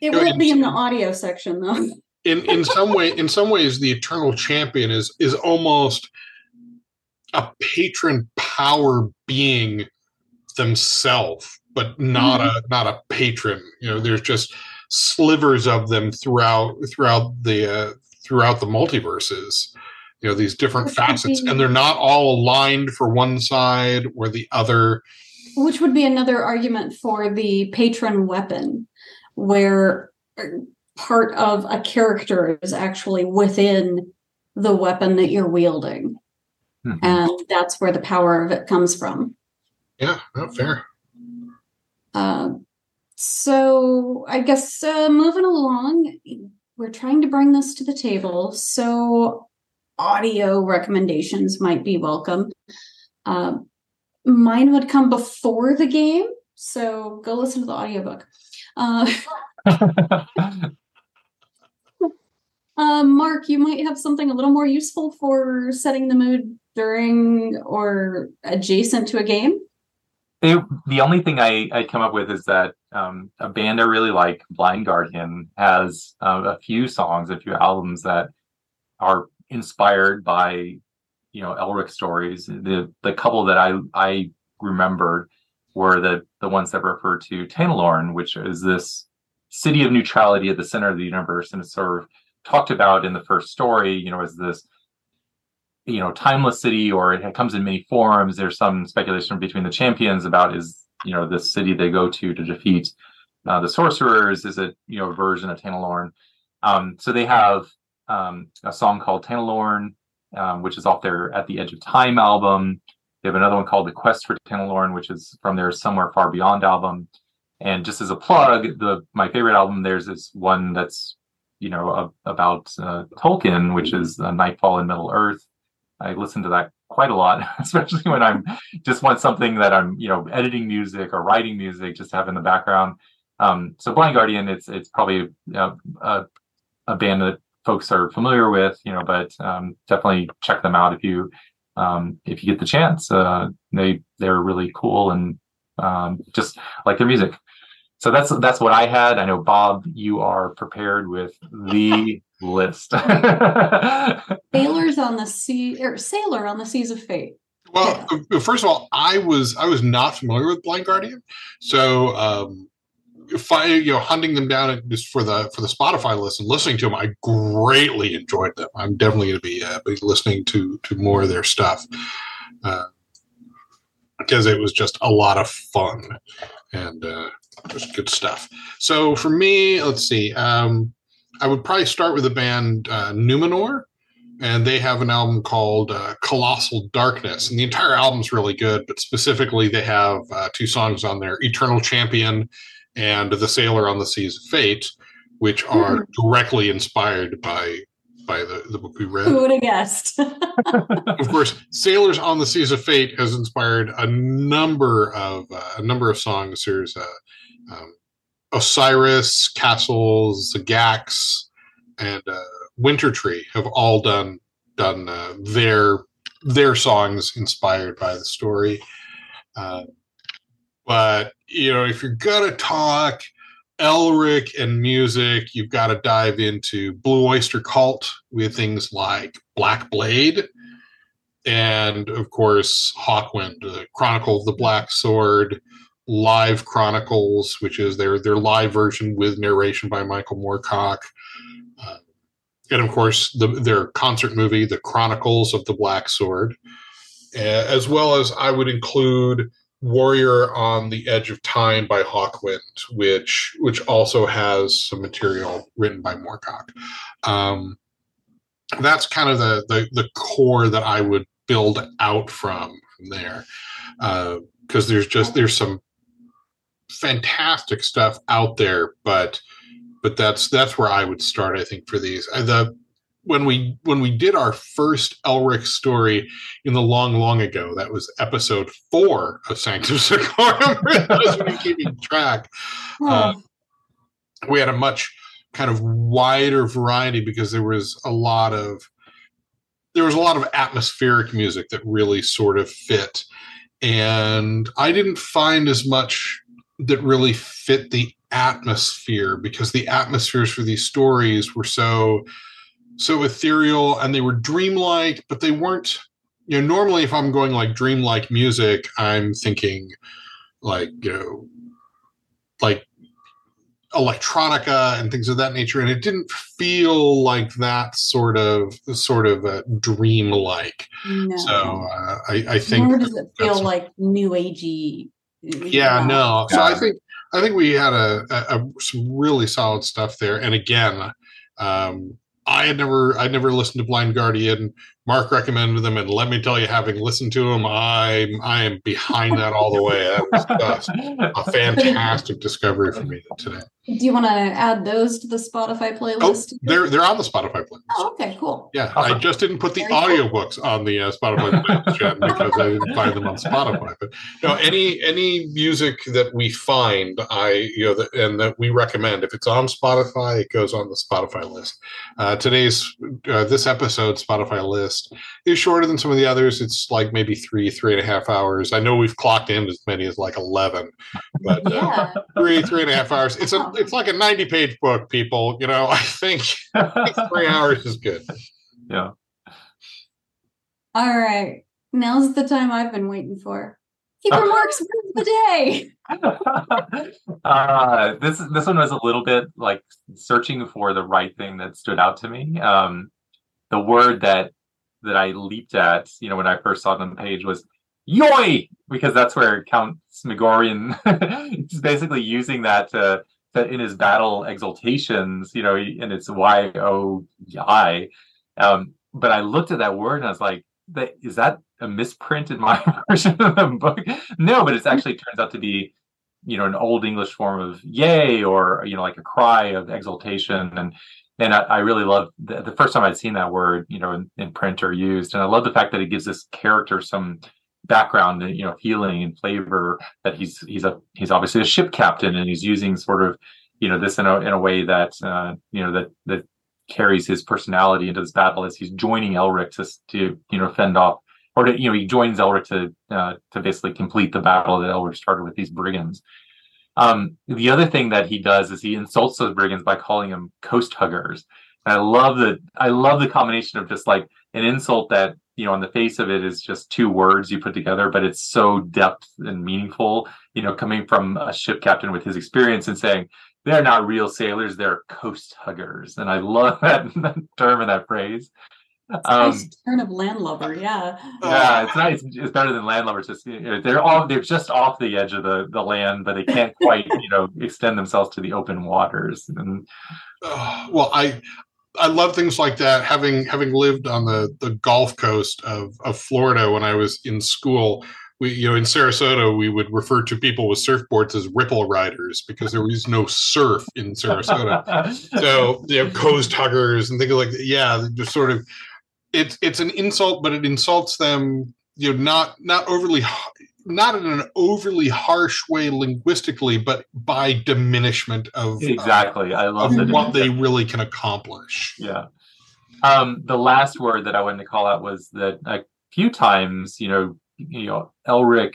it no, won't be in the audio section though. in in some way, in some ways, the Eternal Champion is is almost a patron power being themselves, but not a not a patron. You know, there's just slivers of them throughout throughout the uh, throughout the multiverses. You know, these different Which facets, be- and they're not all aligned for one side or the other. Which would be another argument for the patron weapon, where uh, part of a character is actually within the weapon that you're wielding. Mhm. And that's where the power of it comes from. Yeah, not fair. Uh, so I guess uh, moving along, we're trying to bring this to the table. So audio recommendations might be welcome. Uh, mine would come before the game, so go listen to the audiobook. Uh, uh, Mark, you might have something a little more useful for setting the mood during or adjacent to a game. It, the only thing I, I come up with is that um, a band I really like, Blind Guardian, has uh, a few songs, a few albums that are inspired by, you know, Elric stories. The the couple that I I remembered were the the ones that refer to Tanelorn, which is this city of neutrality at the center of the universe, and it's sort of talked about in the first story, you know, as this you know timeless city or it comes in many forms. There's some speculation between the champions about is you know the city they go to to defeat uh, the sorcerers is it you know a version of Tanelorn um, so they have um, a song called Tanelorn um, which is off their at the edge of time album. They have another one called the quest for Tanelorn which is from their somewhere far beyond album. And just as a plug the my favorite album there's this one that's you know a, about uh, Tolkien which is uh, Nightfall in Middle Earth I listen to that quite a lot, especially when I'm just want something that I'm, you know, editing music or writing music just to have in the background. Um, so Blind Guardian, it's it's probably uh, a, a band that folks are familiar with, you know, but um, definitely check them out if you um, if you get the chance. Uh, they they're really cool and um, just like their music. So that's that's what I had. I know Bob, you are prepared with the list. Sailors on the sea, or Sailor on the Seas of Fate. Well, uh, first of all, I was I was not familiar with Blind Guardian, so um, if I you know hunting them down just for the for the Spotify list and listening to them, I greatly enjoyed them. I'm definitely going to be uh, be listening to to more of their stuff uh, because it was just a lot of fun and uh, just good stuff. So for me, let's see, um, I would probably start with the band uh, Numenor and they have an album called uh, Colossal Darkness, and the entire album's really good. But specifically, they have uh, two songs on there: "Eternal Champion" and "The Sailor on the Seas of Fate," which are directly inspired by by the, the book we read. Who would have guessed? Of course, "Sailors on the Seas of Fate" has inspired a number of uh, a number of songs. There's uh, um, Osiris, Castles, Gax, and uh, Winter Tree have all done done uh, their their songs inspired by the story. Uh, but you know, if you're gonna talk Elric and music, you've got to dive into Blue Oyster Cult with things like Black Blade, and of course Hawkwind, uh, Chronicle of the Black Sword, Live Chronicles, which is their their live version with narration by Michael Moorcock. Uh, and of course, the, their concert movie, The Chronicles of the Black Sword, uh, as well as I would include Warrior on the Edge of Time by Hawkwind, which which also has some material written by Moorcock. Um, that's kind of the, the, the core that I would build out from from there, because uh, there's just there's some fantastic stuff out there, but but that's that's where I would start. I think for these the when we when we did our first Elric story in the long long ago, that was episode four of Sanctum Secorum. keeping track. Uh, we had a much kind of wider variety because there was a lot of there was a lot of atmospheric music that really sort of fit and i didn't find as much that really fit the atmosphere because the atmospheres for these stories were so so ethereal and they were dreamlike, but they weren't. You know, normally if I'm going like dreamlike music, I'm thinking like you know, like electronica and things of that nature, and it didn't feel like that sort of sort of uh, dreamlike. No. So uh, I, I think. Nor does it feel like new agey. Yeah, no. So I think I think we had a, a, a some really solid stuff there, and again. Um, I had never I'd never listened to Blind Guardian. Mark recommended them, and let me tell you, having listened to them, I'm I am behind that all the way. That was just a fantastic discovery for me today. Do you want to add those to the Spotify playlist? Oh, they're they're on the Spotify playlist. Oh, okay, cool. Yeah, I just didn't put the Very audiobooks cool. on the uh, Spotify playlist yet because I didn't find them on Spotify. But no, any any music that we find, I you know, that, and that we recommend, if it's on Spotify, it goes on the Spotify list. Uh, today's uh, this episode Spotify list is shorter than some of the others. It's like maybe three three and a half hours. I know we've clocked in as many as like eleven, but uh, three three and a half hours. It's a it's like a 90 page book, people. You know, I think, I think three hours is good. Yeah. All right. Now's the time I've been waiting for. Keeper Mark's word of the day. uh, this this one was a little bit like searching for the right thing that stood out to me. Um, the word that that I leaped at, you know, when I first saw it on the page was "yoy," because that's where Count Smiorgan is basically using that to in his battle exaltations, you know, and it's Y O I. Um, but I looked at that word and I was like, is that a misprint in my version of the book? No, but it actually turns out to be, you know, an old English form of yay or, you know, like a cry of exaltation. And and I, I really love the, the, first time I'd seen that word, you know, in, in print or used. And I love the fact that it gives this character some background and, you know feeling and flavor that he's he's a he's obviously a ship captain and he's using sort of you know this in a in a way that uh, you know that that carries his personality into this battle as he's joining Elric to to you know fend off or to you know he joins Elric to uh, to basically complete the battle that Elric started with these brigands. Um, the other thing that he does is he insults those brigands by calling them coast huggers. And I love the I love the combination of just like an insult that you know on the face of it is just two words you put together but it's so depth and meaningful you know coming from a ship captain with his experience and saying they're not real sailors they're coast huggers and i love that, that term and that phrase um, nice turn of landlubber, yeah. Yeah, it's nice. It's better than landlubbers. Just they're all they're just off the edge of the, the land, but they can't quite you know extend themselves to the open waters. And uh, well, I I love things like that. Having having lived on the the Gulf Coast of of Florida when I was in school, we you know in Sarasota we would refer to people with surfboards as ripple riders because there was no surf in Sarasota. so you know coast huggers and things like that. Yeah, just sort of it's it's an insult, but it insults them. You know, not not overly not in an overly harsh way linguistically, but by diminishment of exactly. Uh, I love of what they really can accomplish. Yeah. Um, the last word that I wanted to call out was that a few times, you know, you know, Elric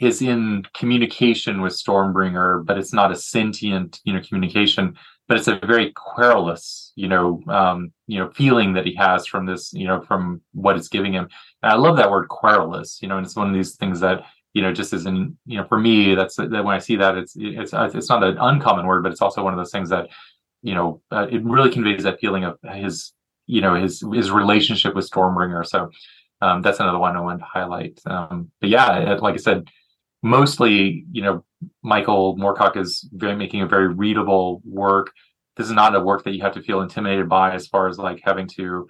is in communication with Stormbringer, but it's not a sentient, you know, communication, but it's a very querulous, you know, um, you know, feeling that he has from this, you know, from what it's giving him. And I love that word querulous, you know, and it's one of these things that, you know, just isn't, you know, for me, that's that when I see that, it's it's it's not an uncommon word, but it's also one of those things that, you know, uh, it really conveys that feeling of his, you know, his his relationship with Stormbringer. So um, that's another one I wanted to highlight. Um, but yeah, like I said, mostly, you know, Michael Moorcock is very making a very readable work. This is not a work that you have to feel intimidated by as far as like having to,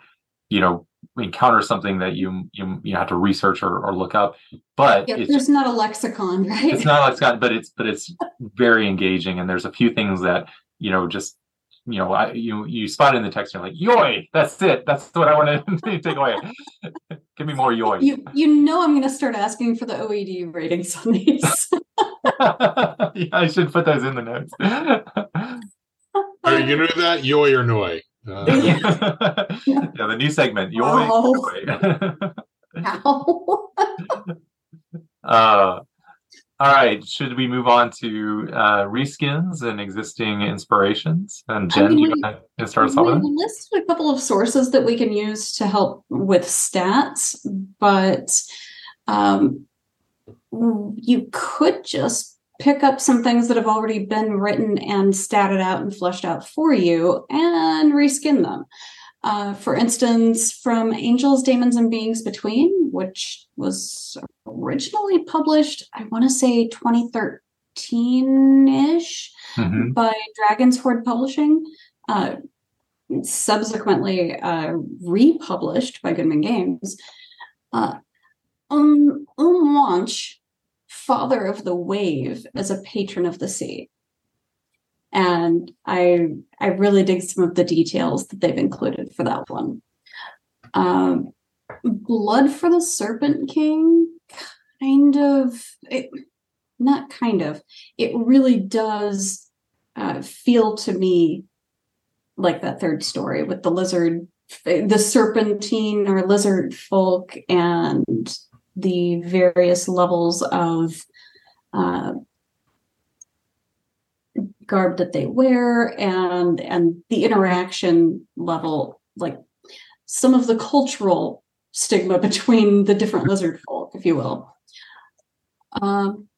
you know, encounter something that you you you have to research or, or look up. But yeah, there's not a lexicon, right? It's not a lexicon, but it's but it's very engaging, and there's a few things that you know just you know, I, you you spot in the text, and you're like, "Yoy!" That's it. That's what I want to take away. Give me more yoy. You you know, I'm going to start asking for the OED ratings on these. yeah, I should put those in the notes. Are you going to do that? Yoy or noy? Uh, yeah, the new segment. Yoy. Oh. uh, all right. Should we move on to uh, reskins and existing inspirations? And Jen, I mean, you want to start us off? Listed a couple of sources that we can use to help with stats, but um, you could just pick up some things that have already been written and statted out and fleshed out for you and reskin them. Uh, for instance, from Angels, Daemons, and Beings Between, which was originally published, I want to say 2013 ish mm-hmm. by Dragon's Hoard Publishing, uh, subsequently uh, republished by Goodman Games. Uh, um, Umwanch, father of the wave, as a patron of the sea and I I really dig some of the details that they've included for that one. Um, Blood for the Serpent King, kind of, it, not kind of, it really does uh, feel to me like that third story with the lizard, the serpentine or lizard folk, and the various levels of uh, garb that they wear and and the interaction level like some of the cultural stigma between the different lizard folk if you will. Um,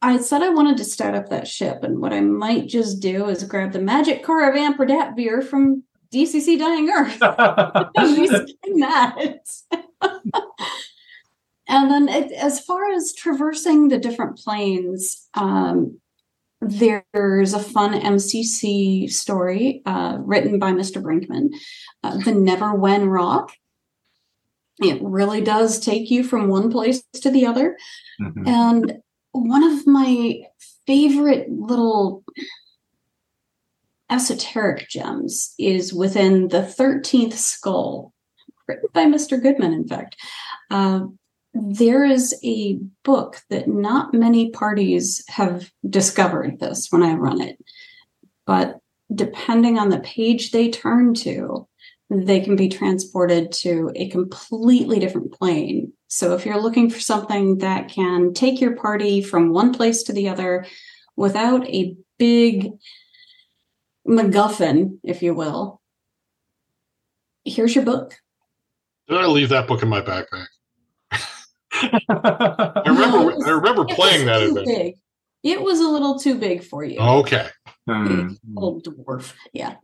i said i wanted to start up that ship and what i might just do is grab the magic car of beer from dcc dying earth. That and then it, as far as traversing the different planes um, there's a fun MCC story uh, written by Mr. Brinkman, uh, The Neverwhen Rock. It really does take you from one place to the other. Mm-hmm. And one of my favorite little esoteric gems is within the 13th skull, written by Mr. Goodman, in fact. Uh, there is a book that not many parties have discovered this when I run it. But depending on the page they turn to, they can be transported to a completely different plane. So if you're looking for something that can take your party from one place to the other without a big MacGuffin, if you will, here's your book. Did I leave that book in my backpack? I remember. I remember playing that adventure. Big. It was a little too big for you. Okay. Hmm. Old dwarf. Yeah.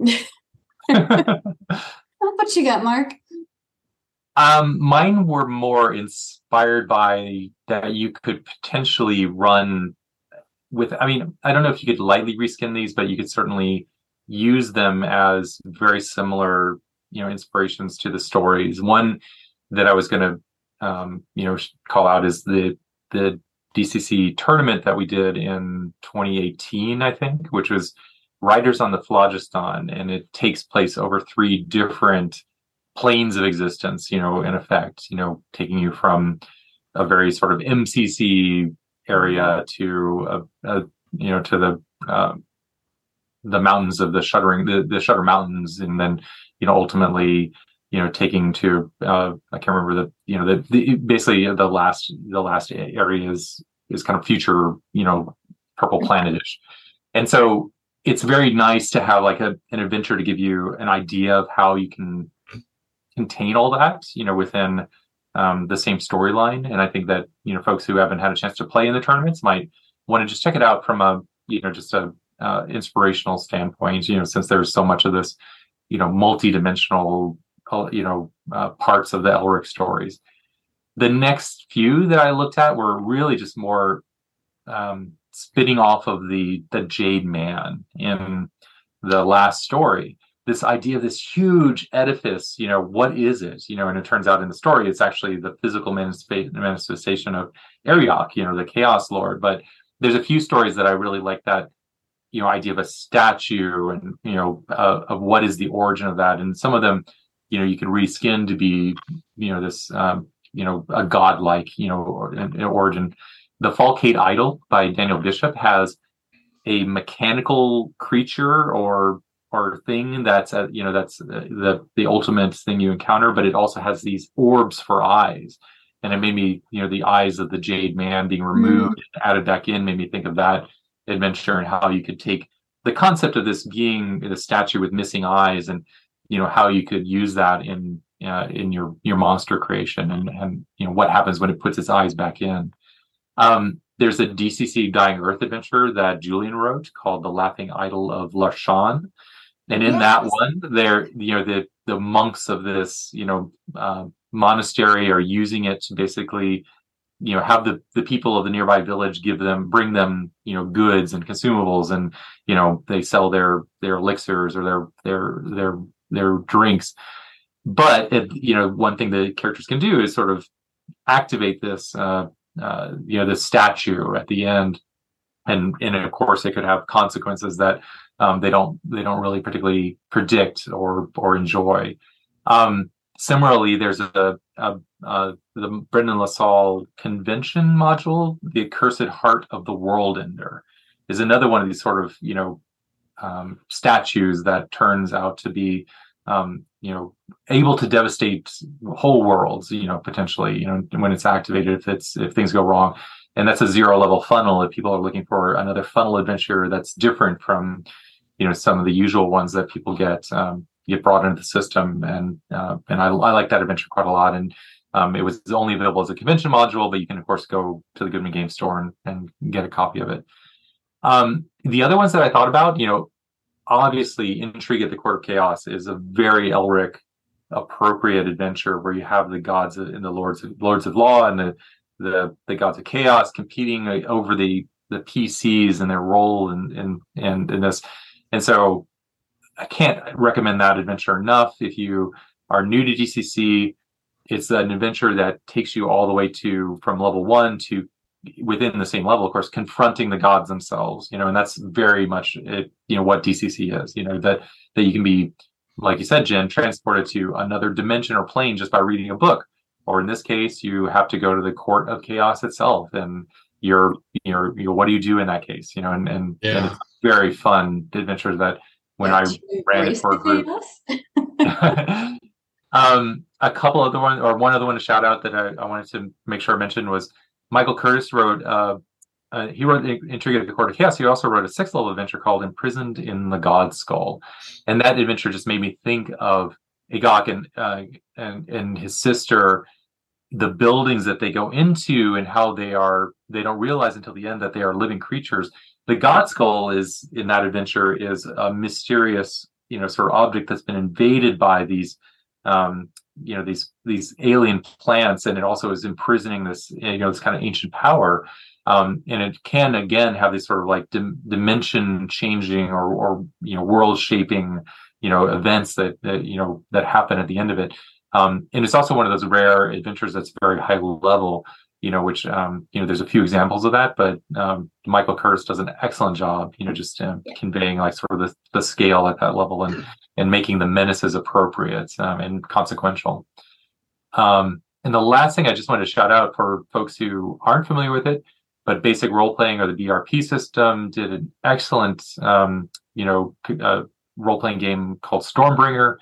what you got, Mark? Um, mine were more inspired by that you could potentially run with. I mean, I don't know if you could lightly reskin these, but you could certainly use them as very similar, you know, inspirations to the stories. One that I was going to um, you know call out is the the DCC tournament that we did in 2018, I think, which was Riders on the Phlogiston, and it takes place over three different planes of existence. You know, in effect, you know, taking you from a very sort of MCC area to a, a you know to the uh, the mountains of the shuddering the, the shudder mountains and then you know ultimately you know taking to uh, i can't remember the you know the, the basically the last the last area is is kind of future you know purple planetish. And so it's very nice to have like a, an adventure to give you an idea of how you can contain all that you know within um, the same storyline. And i think that you know folks who haven't had a chance to play in the tournaments might want to just check it out from a you know just a uh, inspirational standpoint you know since there's so much of this you know multi-dimensional you know uh, parts of the elric stories. The next few that i looked at were really just more um, spitting off of the the jade man in the last story. This idea of this huge edifice you know what is it? You know and it turns out in the story it's actually the physical manifestation of Arioch, you know the chaos lord. But there's a few stories that i really like that you know idea of a statue and you know uh, of what is the origin of that. And some of them you know you can reskin to be you know this um, you know a godlike you know origin the falcate idol by daniel bishop has a mechanical creature or or thing that's a, you know that's the the ultimate thing you encounter but it also has these orbs for eyes and it made me you know the eyes of the jade man being removed mm. added back in made me think of that adventure and how you could take the concept of this being the statue with missing eyes and you know how you could use that in uh, in your your monster creation and and you know what happens when it puts its eyes back in um, there's a dcc dying earth adventure that julian wrote called the laughing idol of Larshon and in yes. that one there you know the the monks of this you know uh, monastery are using it to basically you know have the the people of the nearby village give them bring them you know goods and consumables and you know they sell their their elixirs or their their their their drinks. But it, you know one thing the characters can do is sort of activate this uh, uh you know this statue at the end. And and of course it could have consequences that um, they don't they don't really particularly predict or or enjoy. Um, similarly there's a, a uh, the Brendan LaSalle convention module, the accursed heart of the world ender, is another one of these sort of you know um, statues that turns out to be um, you know able to devastate whole worlds you know potentially you know when it's activated if it's if things go wrong. And that's a zero level funnel if people are looking for another funnel adventure that's different from you know some of the usual ones that people get um, get brought into the system. And uh, and I, I like that adventure quite a lot. And um, it was only available as a convention module, but you can of course go to the Goodman Game Store and, and get a copy of it. Um, the other ones that I thought about, you know, obviously Intrigue at the Court of Chaos is a very Elric appropriate adventure where you have the gods and the lords of lords of law and the the, the gods of chaos competing uh, over the the PCs and their role and and and in this. And so I can't recommend that adventure enough. If you are new to DCC, it's an adventure that takes you all the way to from level one to within the same level of course confronting the gods themselves you know and that's very much it, you know what dcc is you know that that you can be like you said jen transported to another dimension or plane just by reading a book. Or in this case you have to go to the court of chaos itself and you're you're, you know what do you do in that case you know and and, yeah. and it's very fun adventure that when i ran it for a group. um a couple other ones, or one other one to shout out that I, I wanted to make sure I mentioned was Michael Curtis wrote. Uh, uh, he wrote Intrigue at the Court of Chaos. He also wrote a sixth level adventure called Imprisoned in the God Skull, and that adventure just made me think of Agak and uh, and and his sister, the buildings that they go into and how they are. They don't realize until the end that they are living creatures. The God Skull is in that adventure is a mysterious, you know, sort of object that's been invaded by these um, you know these these alien plants and it also is imprisoning this you know this kind of ancient power um, and it can again have these sort of like dim- dimension changing or or you know world shaping you know events that, that you know that happen at the end of it. Um, and it's also one of those rare adventures that's very high level you know which um, you know there's a few examples of that but um, michael curtis does an excellent job you know just uh, conveying like sort of the, the scale at that level and and making the menaces appropriate um, and consequential. Um, and the last thing I just wanted to shout out for folks who aren't familiar with it, but basic role playing or the BRP system did an excellent, um, you know, uh, role playing game called Stormbringer,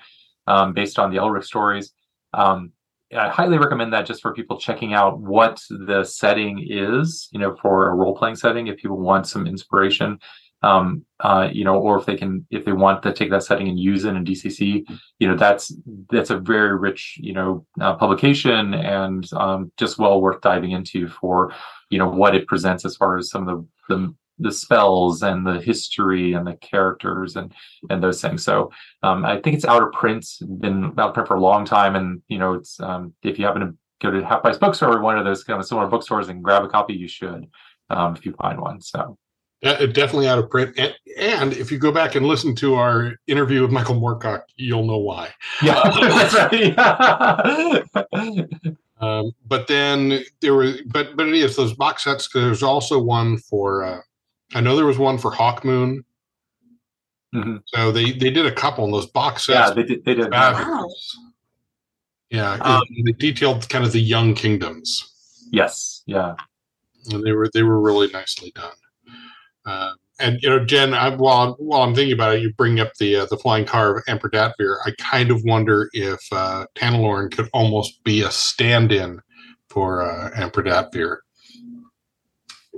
um, based on the Elric stories. Um, I highly recommend that just for people checking out what the setting is, you know, for a role playing setting. If people want some inspiration, um, uh, you know, or if they can, if they want to take that setting and use it in DCC, you know, that's that's a very rich, you know, uh, publication and um, just well worth diving into for, you know, what it presents as far as some of the the the spells and the history and the characters and and those things. So um, I think it's out of print, been out of print for a long time, and you know it's um, if you happen to go to Half Price Bookstore or one of those kind of similar bookstores and grab a copy, you should um, if you find one. So. Yeah, definitely out of print. And, and, if you go back and listen to our interview with Michael Moorcock, you'll know why. Yeah, right. um, but then there were, but but it is those box sets. There's also one for uh, I know there was one for Hawkmoon. Mm-hmm. So they they did a couple in those box sets. Yeah, they did. They did. Wow. Yeah, um, they detailed kind of the young kingdoms. Yes. Yeah. And they were they were really nicely done. Uh, and you know, Jen, I, while while I'm thinking about it, you bring up the uh, the flying car of Emperor Datvir. I kind of wonder if uh, Tanelorn could almost be a stand-in for uh, Emperor Datvir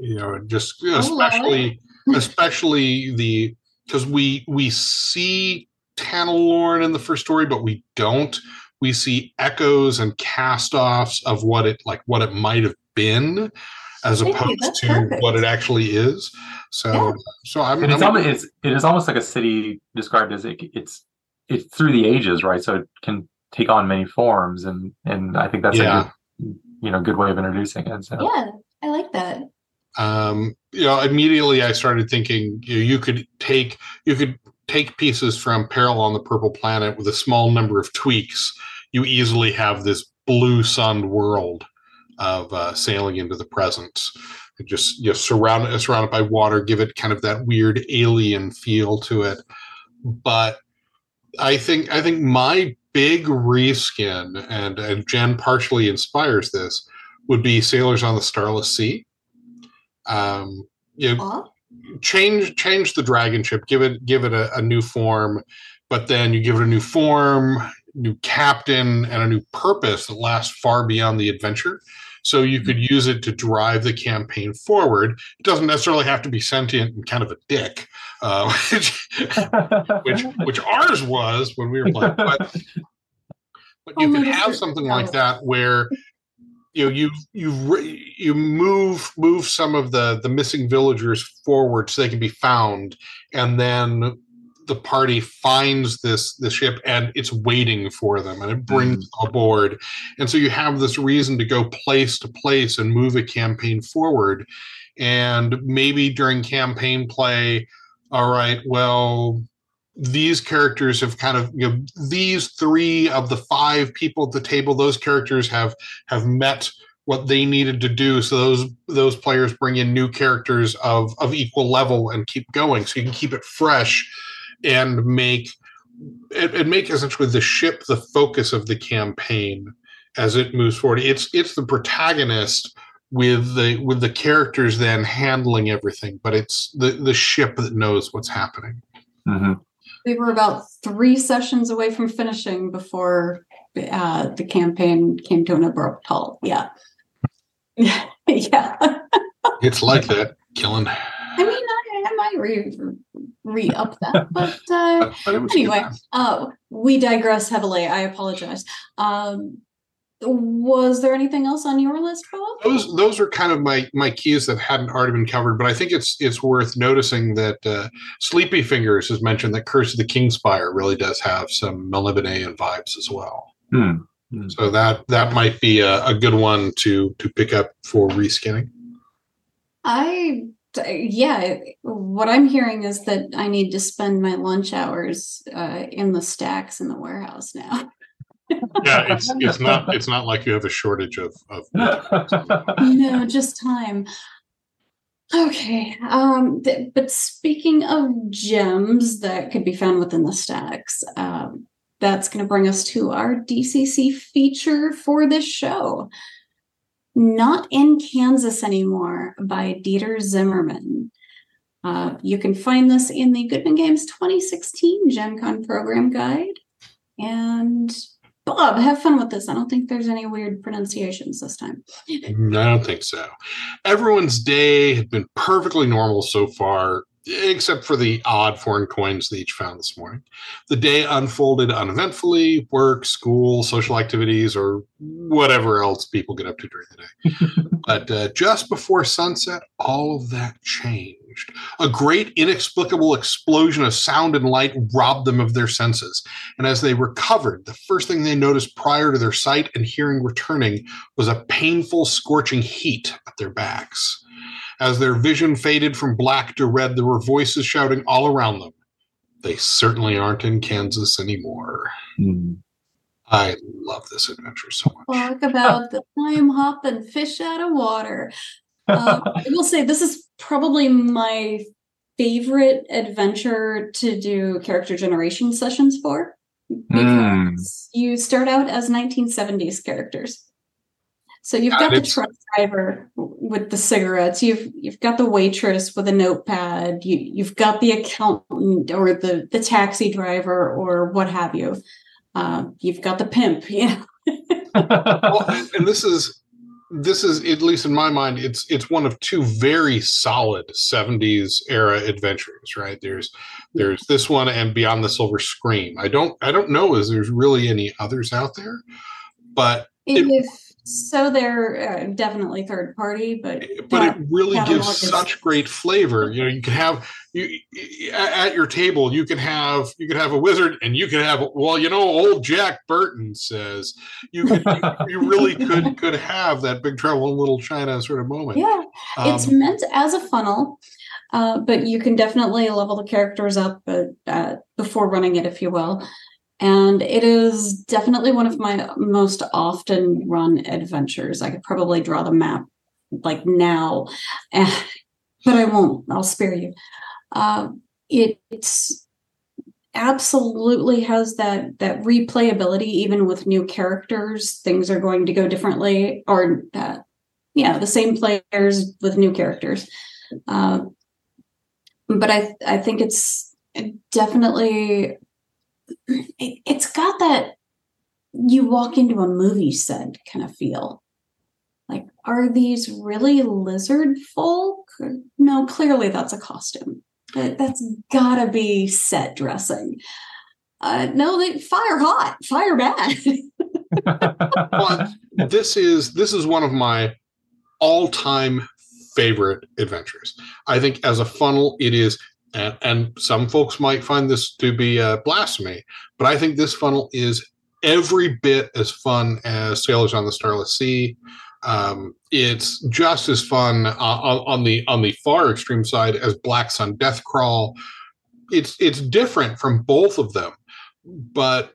you know just especially especially the because we we see Tanelorn in the first story but we don't we see echoes and cast-offs of what it like what it might have been as Thank opposed to perfect. what it actually is so yeah. so i'm, it's, I'm almost, it's it is almost like a city described as it, it's it's through the ages right so it can take on many forms and and i think that's yeah. a good you know good way of introducing it so yeah i like that um, you know, immediately I started thinking you, know, you could take you could take pieces from Peril on the Purple Planet with a small number of tweaks. You easily have this blue sun world of uh, sailing into the present. just you know, surrounded surrounded by water, give it kind of that weird alien feel to it. But I think I think my big reskin and and Jen partially inspires this would be Sailors on the Starless Sea um, you know, change change the dragon ship, give it give it a, a new form, but then you give it a new form, new captain, and a new purpose that lasts far beyond the adventure. So you could use it to drive the campaign forward. It doesn't necessarily have to be sentient and kind of a dick, uh, which, which which ours was when we were playing. But, but you oh, can have something like that where you know you you you move move some of the the missing villagers forward so they can be found and then the party finds this the ship and it's waiting for them and it brings mm. aboard and so you have this reason to go place to place and move a campaign forward and maybe during campaign play all right well these characters have kind of you know these three of the five people at the table those characters have have met what they needed to do. So those those players bring in new characters of of equal level and keep going. So you can keep it fresh and make it, and make essentially the ship the focus of the campaign as it moves forward. It's it's the protagonist with the with the characters then handling everything but it's the the ship that knows what's happening. Mm-hmm we were about three sessions away from finishing before uh, the campaign came to an abrupt halt. Yeah. yeah. it's like that, killing. I mean, I, I might re, re up that, but, uh, but anyway, uh, we digress heavily. I apologize. Um, was there anything else on your list, Bob? Those those are kind of my my keys that hadn't already been covered, but I think it's it's worth noticing that uh, Sleepy Fingers has mentioned that Curse of the Kingspire really does have some Melnibonéan vibes as well. Hmm. Hmm. So that that might be a, a good one to to pick up for reskinning. I yeah, what I'm hearing is that I need to spend my lunch hours uh, in the stacks in the warehouse now. Yeah, it's it's not it's not like you have a shortage of of no, just time. Okay. Um, th- but speaking of gems that could be found within the stacks, um, that's going to bring us to our DCC feature for this show. Not in Kansas Anymore by Dieter Zimmerman. Uh, you can find this in the Goodman Games 2016 Gen Con program guide. And Bob, have fun with this. I don't think there's any weird pronunciations this time. I don't think so. Everyone's day had been perfectly normal so far, except for the odd foreign coins they each found this morning. The day unfolded uneventfully work, school, social activities, or whatever else people get up to during the day. but uh, just before sunset, all of that changed. A great, inexplicable explosion of sound and light robbed them of their senses. And as they recovered, the first thing they noticed prior to their sight and hearing returning was a painful, scorching heat at their backs. As their vision faded from black to red, there were voices shouting all around them. They certainly aren't in Kansas anymore. Mm. I love this adventure so much. Talk about the time hopping fish out of water. Uh, I will say this is probably my favorite adventure to do character generation sessions for because mm. you start out as 1970s characters so you've got the truck driver with the cigarettes. You've you've got the waitress with a notepad. You you've got the accountant or the the taxi driver or what have you. Uh, you've got the pimp. Yeah. well, and this is this is at least in my mind it's it's one of two very solid 70s era adventures right there's there's this one and beyond the silver scream i don't i don't know is there's really any others out there but if it, so they're uh, definitely third party, but but it really gives such great flavor. You know, you can have you at your table. You can have you can have a wizard, and you can have well, you know, old Jack Burton says you could you, you, really could could have that Big Trouble in Little China sort of moment. Yeah, um, it's meant as a funnel. Uh, but you can definitely level the characters up uh, uh, before running it, if you will. And it is definitely one of my most often run adventures. I could probably draw the map like now, but I won't. I'll spare you. Uh, it, it's absolutely has that that replayability even with new characters things are going to go differently or uh, yeah the same players with new characters uh, but i i think it's definitely it, it's got that you walk into a movie set kind of feel. Like, are these really lizard folk? No, clearly that's a costume. That's gotta be set dressing. Uh, no, they fire hot, fire bad. this is this is one of my all-time favorite adventures. I think as a funnel, it is and, and some folks might find this to be a blasphemy, but I think this funnel is every bit as fun as Sailors on the Starless Sea. Um, it's just as fun uh, on, the on the far extreme side as Black Sun Death Crawl. It's it's different from both of them, but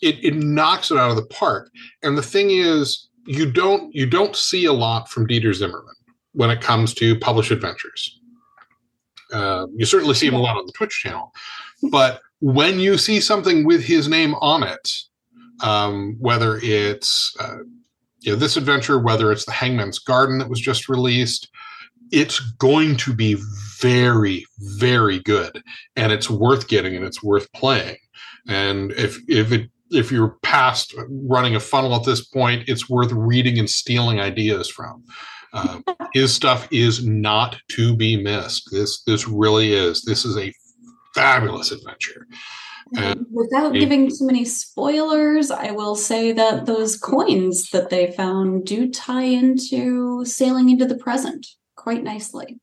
it, it knocks it out of the park. And the thing is, you don't you don't see a lot from Dieter Zimmerman when it comes to published adventures. Uh, you certainly see him a lot on the Twitch channel, but when you see something with his name on it, um, whether it's uh, you know this adventure, whether it's the Hangman's Garden that was just released, it's going to be very, very good, and it's worth getting and it's worth playing. And if if it if you're past running a funnel at this point, it's worth reading and stealing ideas from. Um, his stuff is not to be missed. This this really is. This is a fabulous adventure. And Without it, giving too many spoilers, I will say that those coins that they found do tie into sailing into the present quite nicely.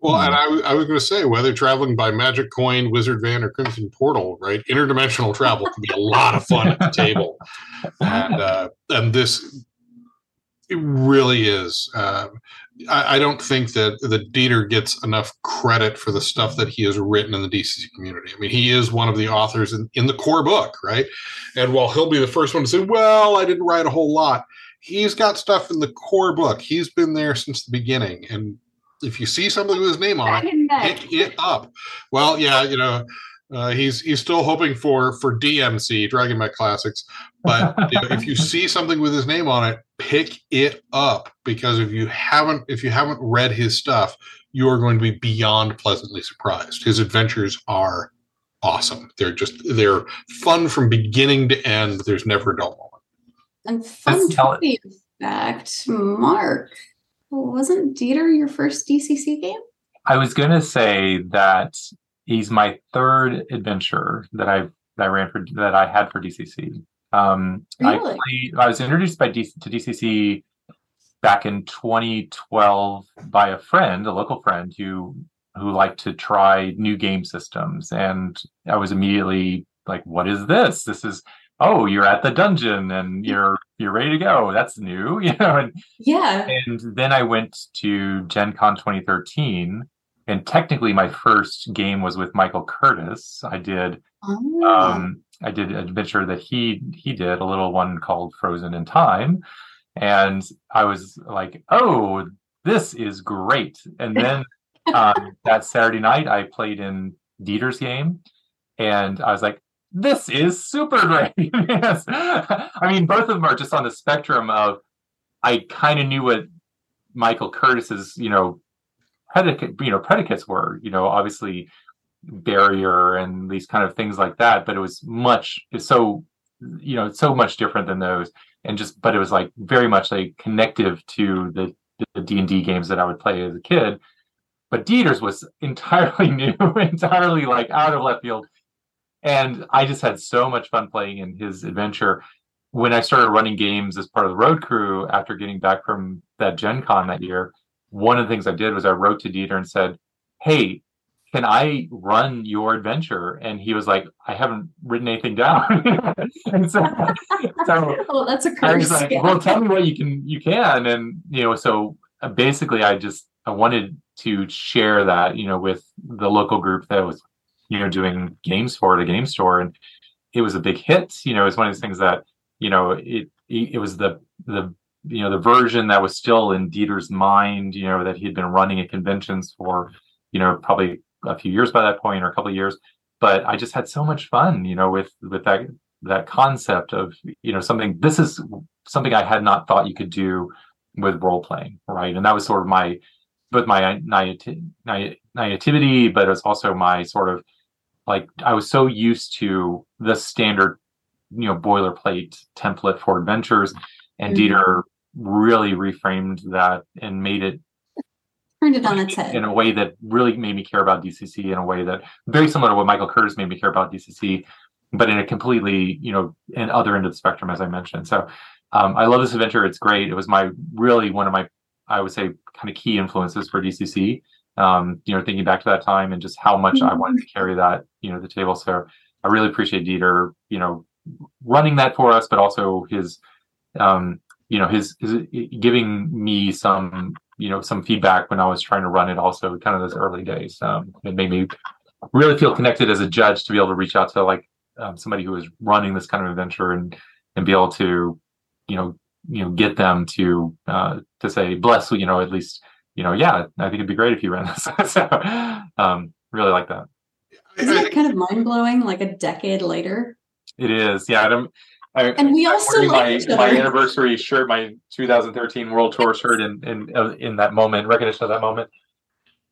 Well, and I, I was going to say, whether traveling by Magic Coin, Wizard Van, or Crimson Portal, right? Interdimensional travel can be a lot of fun at the table, and uh, and this it really is. Uh, I, I, don't think that the Dieter gets enough credit for the stuff that he has written in the DCC community. I mean, he is one of the authors in, in the core book, right? And while he'll be the first one to say, "Well, I didn't write a whole lot," he's got stuff in the core book. He's been there since the beginning, and if you see something with his name on it, pick it up. Well, yeah, you know, Uh, he's he's still hoping for for DMC Dragon Mech Classics, but you know, if you see something with his name on it, pick it up because if you haven't if you haven't read his stuff, you are going to be beyond pleasantly surprised. His adventures are awesome. They're just they're fun from beginning to end. There's never a dull moment. And fun fact, Mark, wasn't Dieter your first DCC game? I was going to say that he's my third adventure that I that I ran for that I had for DCC. Um, really? I played, I was introduced by DC, to DCC back in 2012 by a friend, a local friend who who liked to try new game systems, and I was immediately like, "What is this? This is oh, you're at the dungeon and you're you're ready to go. That's new, you know." And yeah, and then I went to Gen Con 2013 and technically my first game was with Michael Curtis. I did oh. um, I did an adventure that he he did a little one called Frozen in Time, and I was like, oh, this is great. And then um, that Saturday night I played in Dieter's game, and I was like, this is super great. yes. I mean, both of them are just on the spectrum of I kind of knew what Michael Curtis's, you know, predicate you know predicates were you know obviously barrier and these kind of things like that but it was much so you know so much different than those. And just but it was like very much like connective to the the d&d games that i would play as a kid. But Dieter's was entirely new entirely like out of left field. And i just had so much fun playing in his adventure. When i started running games as part of the road crew after getting back from that gen con that year one of the things I did was I wrote to Dieter and said, Hey, can I run your adventure? And he was like, I haven't written anything down. and so, so oh, that's a curse. Like, yeah. well, tell me what you can, you can. And, you know, so uh, basically I just, I wanted to share that, you know, with the local group that was, you know, doing games for the game store. And it was a big hit. You know, it's one of those things that, you know, it, it was the, the you know the version that was still in Dieter's mind, you know, that he'd been running at conventions for, you know, probably a few years by that point or a couple of years. But I just had so much fun, you know, with with that that concept of you know something. This is something I had not thought you could do with role playing, right? And that was sort of my both my naivety, but it was also my sort of like I was so used to the standard, you know, boilerplate template for adventures and mm-hmm. Dieter really reframed that and made it turned it on its head in a way that really made me care about DCC in a way that very similar to what Michael Curtis made me care about DCC, but in a completely you know in other end of the spectrum as I mentioned. So um, I love this adventure. It's great. It was my really one of my I would say kind of key influences for DCC. Um, you know, thinking back to that time and just how much mm-hmm. I wanted to carry that you know the table. So I really appreciate Dieter you know running that for us, but also his um, you know his, his giving me some you know some feedback when I was trying to run it. Also, kind of those early days, um, it made me really feel connected as a judge to be able to reach out to like um, somebody who is running this kind of adventure and and be able to you know you know get them to uh, to say bless you know at least you know yeah I think it'd be great if you ran this. so um, really like that. Isn't it kind of mind blowing? Like a decade later. It is, yeah. I'm, I, and we also like my, my anniversary shirt, my 2013 World Tour shirt, in in in that moment, recognition of that moment.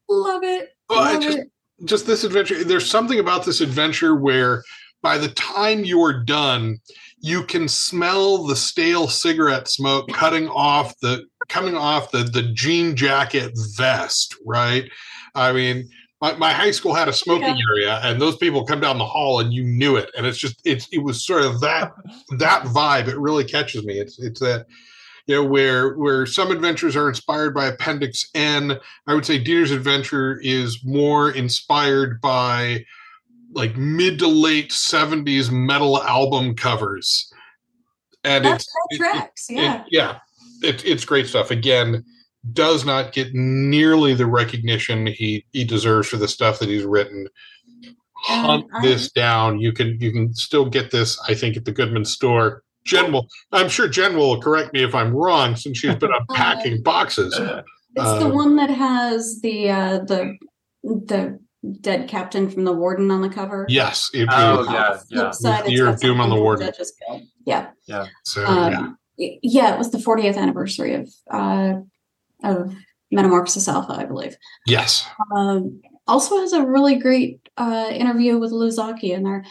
Love it. Well, Love just, it. just this adventure. There's something about this adventure where, by the time you're done, you can smell the stale cigarette smoke cutting off the coming off the the jean jacket vest. Right. I mean, my, my high school had a smoking yeah. area and those people come down the hall and you knew it. And it's just it's it was sort of that that vibe. It really catches me. It's it's that you know where where some adventures are inspired by appendix n. I would say Dieter's adventure is more inspired by like mid to late 70s metal album covers. And That's it's tracks, it, yeah it, yeah it, it's great stuff. Again does not get nearly the recognition he he deserves for the stuff that he's written. Hunt um, this down. You can you can still get this, I think, at the Goodman store. Jen will, I'm sure Jen will correct me if I'm wrong, since she's been unpacking boxes. It's uh, the one that has the uh, the the dead captain from the warden on the cover. Yes, it Oh, was. yeah, Uh, yeah. side, With it's Year of Doom on the Warden. Judge's Guild. Yeah. So Um, yeah. yeah, it was the 40th anniversary of uh, of Metamorphosis Alpha, I believe. yes. Um, also has a really great uh, interview with Luzaki in there.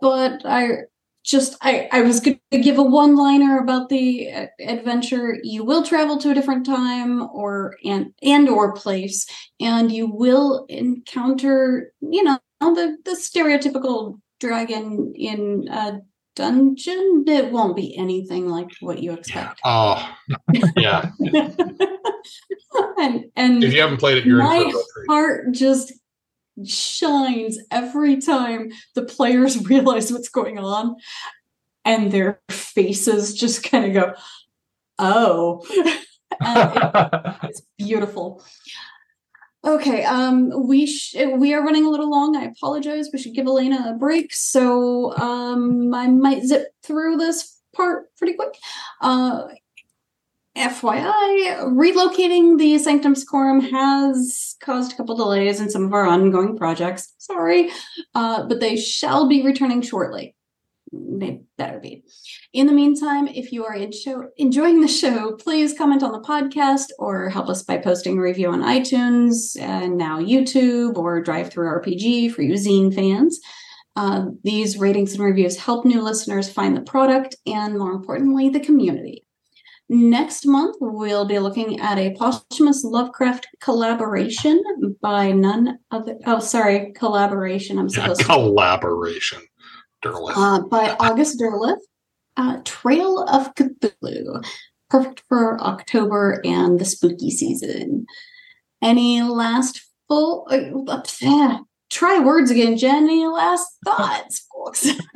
But I just I I was going to give a one liner about the uh, adventure. You will travel to a different time or and and or place, and you will encounter you know the the stereotypical dragon in a dungeon. It won't be anything like what you expect. Oh, yeah. and and If you haven't played it, you're in my treat. heart just shines every time the players realize what's going on and their faces just kind of go oh it- it's beautiful okay um we sh- we are running a little long. I apologize. We should give elena a break. So um i might zip through this part pretty quick. Uh FYI, relocating the Sanctum Secorum has caused a couple delays in some of our ongoing projects. Sorry, uh, but they shall be returning shortly. They better be. In the meantime, if you are in show, enjoying the show, please comment on the podcast or help us by posting a review on iTunes and now YouTube or Drive Through RPG for you zine fans. Uh, these ratings and reviews help new listeners find the product and, more importantly, the community. Next month, we'll be looking at a posthumous Lovecraft collaboration by none other. Oh, sorry, collaboration. I'm Yeah, supposed to. collaboration. Derleth. Uh, by August Derleth, uh, Trail of Cthulhu. Perfect for October and the spooky season. Any last full. Uh, uh, try words again, Jen. Any last thoughts, folks?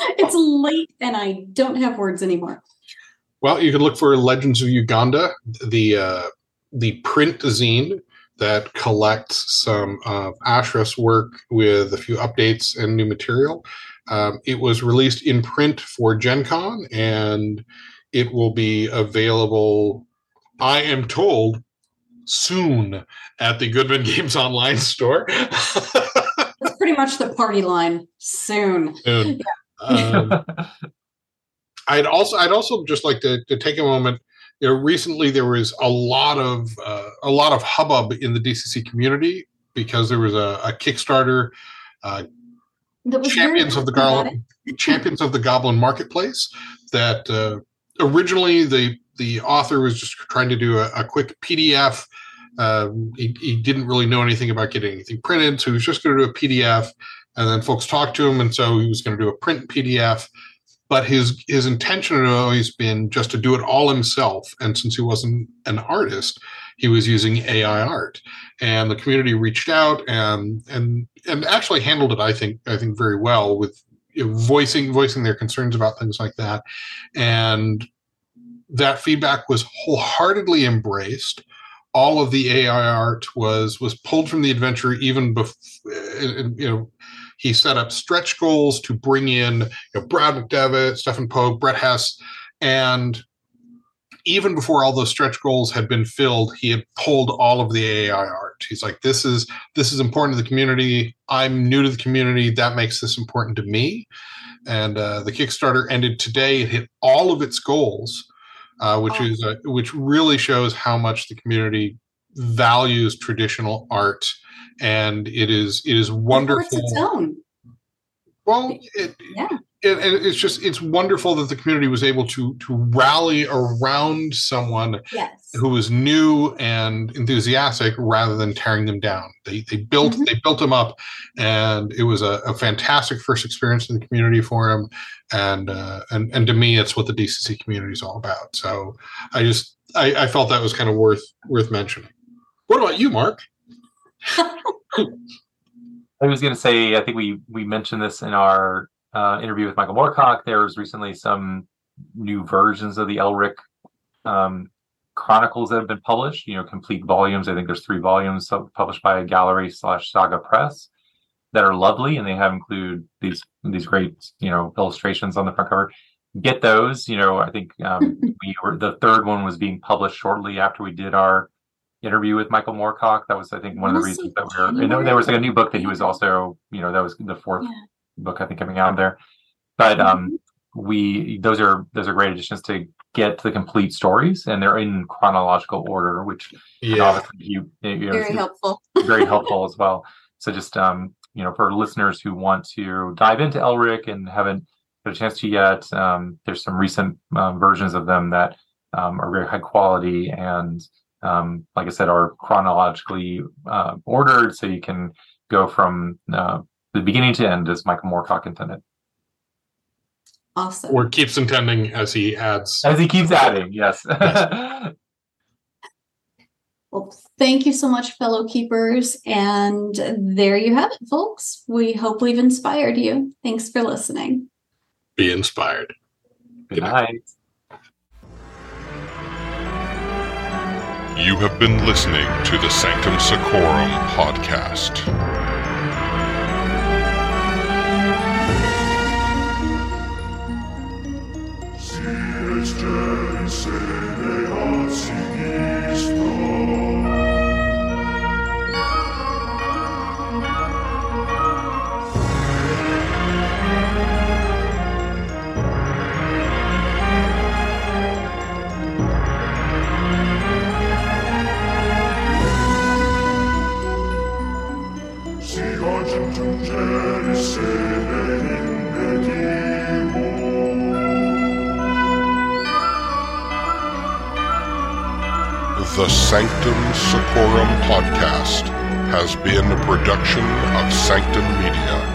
it's late and I don't have words anymore. Well, you can look for Legends of Uganda, the uh, the print zine that collects some of Ashraf's work with a few updates and new material. Um, it was released in print for Gen Con, and it will be available, I am told, soon at the Goodman Games Online store. That's pretty much the party line. Soon. soon. Um, I'd also I'd also just like to, to take a moment. You know, recently there was a lot of uh, a lot of hubbub in the DCC community because there was a, a Kickstarter uh, champions of the. Goblin champions of the Goblin Marketplace. That uh, originally the the author was just trying to do a, a quick PDF. Um, he, he didn't really know anything about getting anything printed, so he was just going to do a PDF. And then folks talked to him, and so he was going to do a print PDF. But his his intention had always been just to do it all himself. And since he wasn't an artist, he was using AI art. And the community reached out and and and actually handled it, I think, I think very well with voicing voicing their concerns about things like that. And that feedback was wholeheartedly embraced. All of the AI art was was pulled from the adventure even before you know he set up stretch goals to bring in you know, Brad McDevitt, Stefan Poag, Brett Hess, and even before all those stretch goals had been filled, he had pulled all of the AI art. He's like, "This is this is important to the community. I'm new to the community. That makes this important to me." And uh, the Kickstarter ended today. It hit all of its goals, uh, which is uh, which really shows how much the community values traditional art, and it is it is wonderful. its own. Well, it, Yeah. it, and it's just it's wonderful that the community was able to to rally around someone Yes. who was new and enthusiastic rather than tearing them down. They they built Mhm. they built him up, and it was a, a fantastic first experience in the community for him. And uh, and and to me, it's what the DCC community is all about. So I just I, I felt that was kind of worth worth mentioning. What about you, Mark? I was going to say, I think we we mentioned this in our uh, interview with Michael Moorcock. There was recently some new versions of the Elric um, Chronicles that have been published. You know, complete volumes. I think there's three volumes published by Gallery slash Saga Press that are lovely, and they have include these these great you know illustrations on the front cover. Get those. You know, I think um, we were the third one was being published shortly after we did our interview with Michael Moorcock. That was, I think, one of the reasons that we were. You know, there was like a new book that he was also, you know, that was the fourth yeah. book I think coming out there. But um, we those are those are great additions to get the complete stories, and they're in chronological order, which yeah, obviously you, you know, very helpful, very helpful as well. So just um, you know, for listeners who want to dive into Elric and haven't had a chance to yet, um, there's some recent um, versions of them that um, are very high quality and um, like I said, are chronologically uh, ordered, so you can go from uh, the beginning to end as Michael Moorcock intended. Awesome. Or keeps intending as he adds. As he keeps adding, yes. well, thank you so much, fellow keepers. And there you have it, folks. We hope we've inspired you. Thanks for listening. Be inspired. Good, Good night. night. You have been listening to the Sanctum Secorum podcast. The Sanctum Secorum podcast has been a production of Sanctum Media.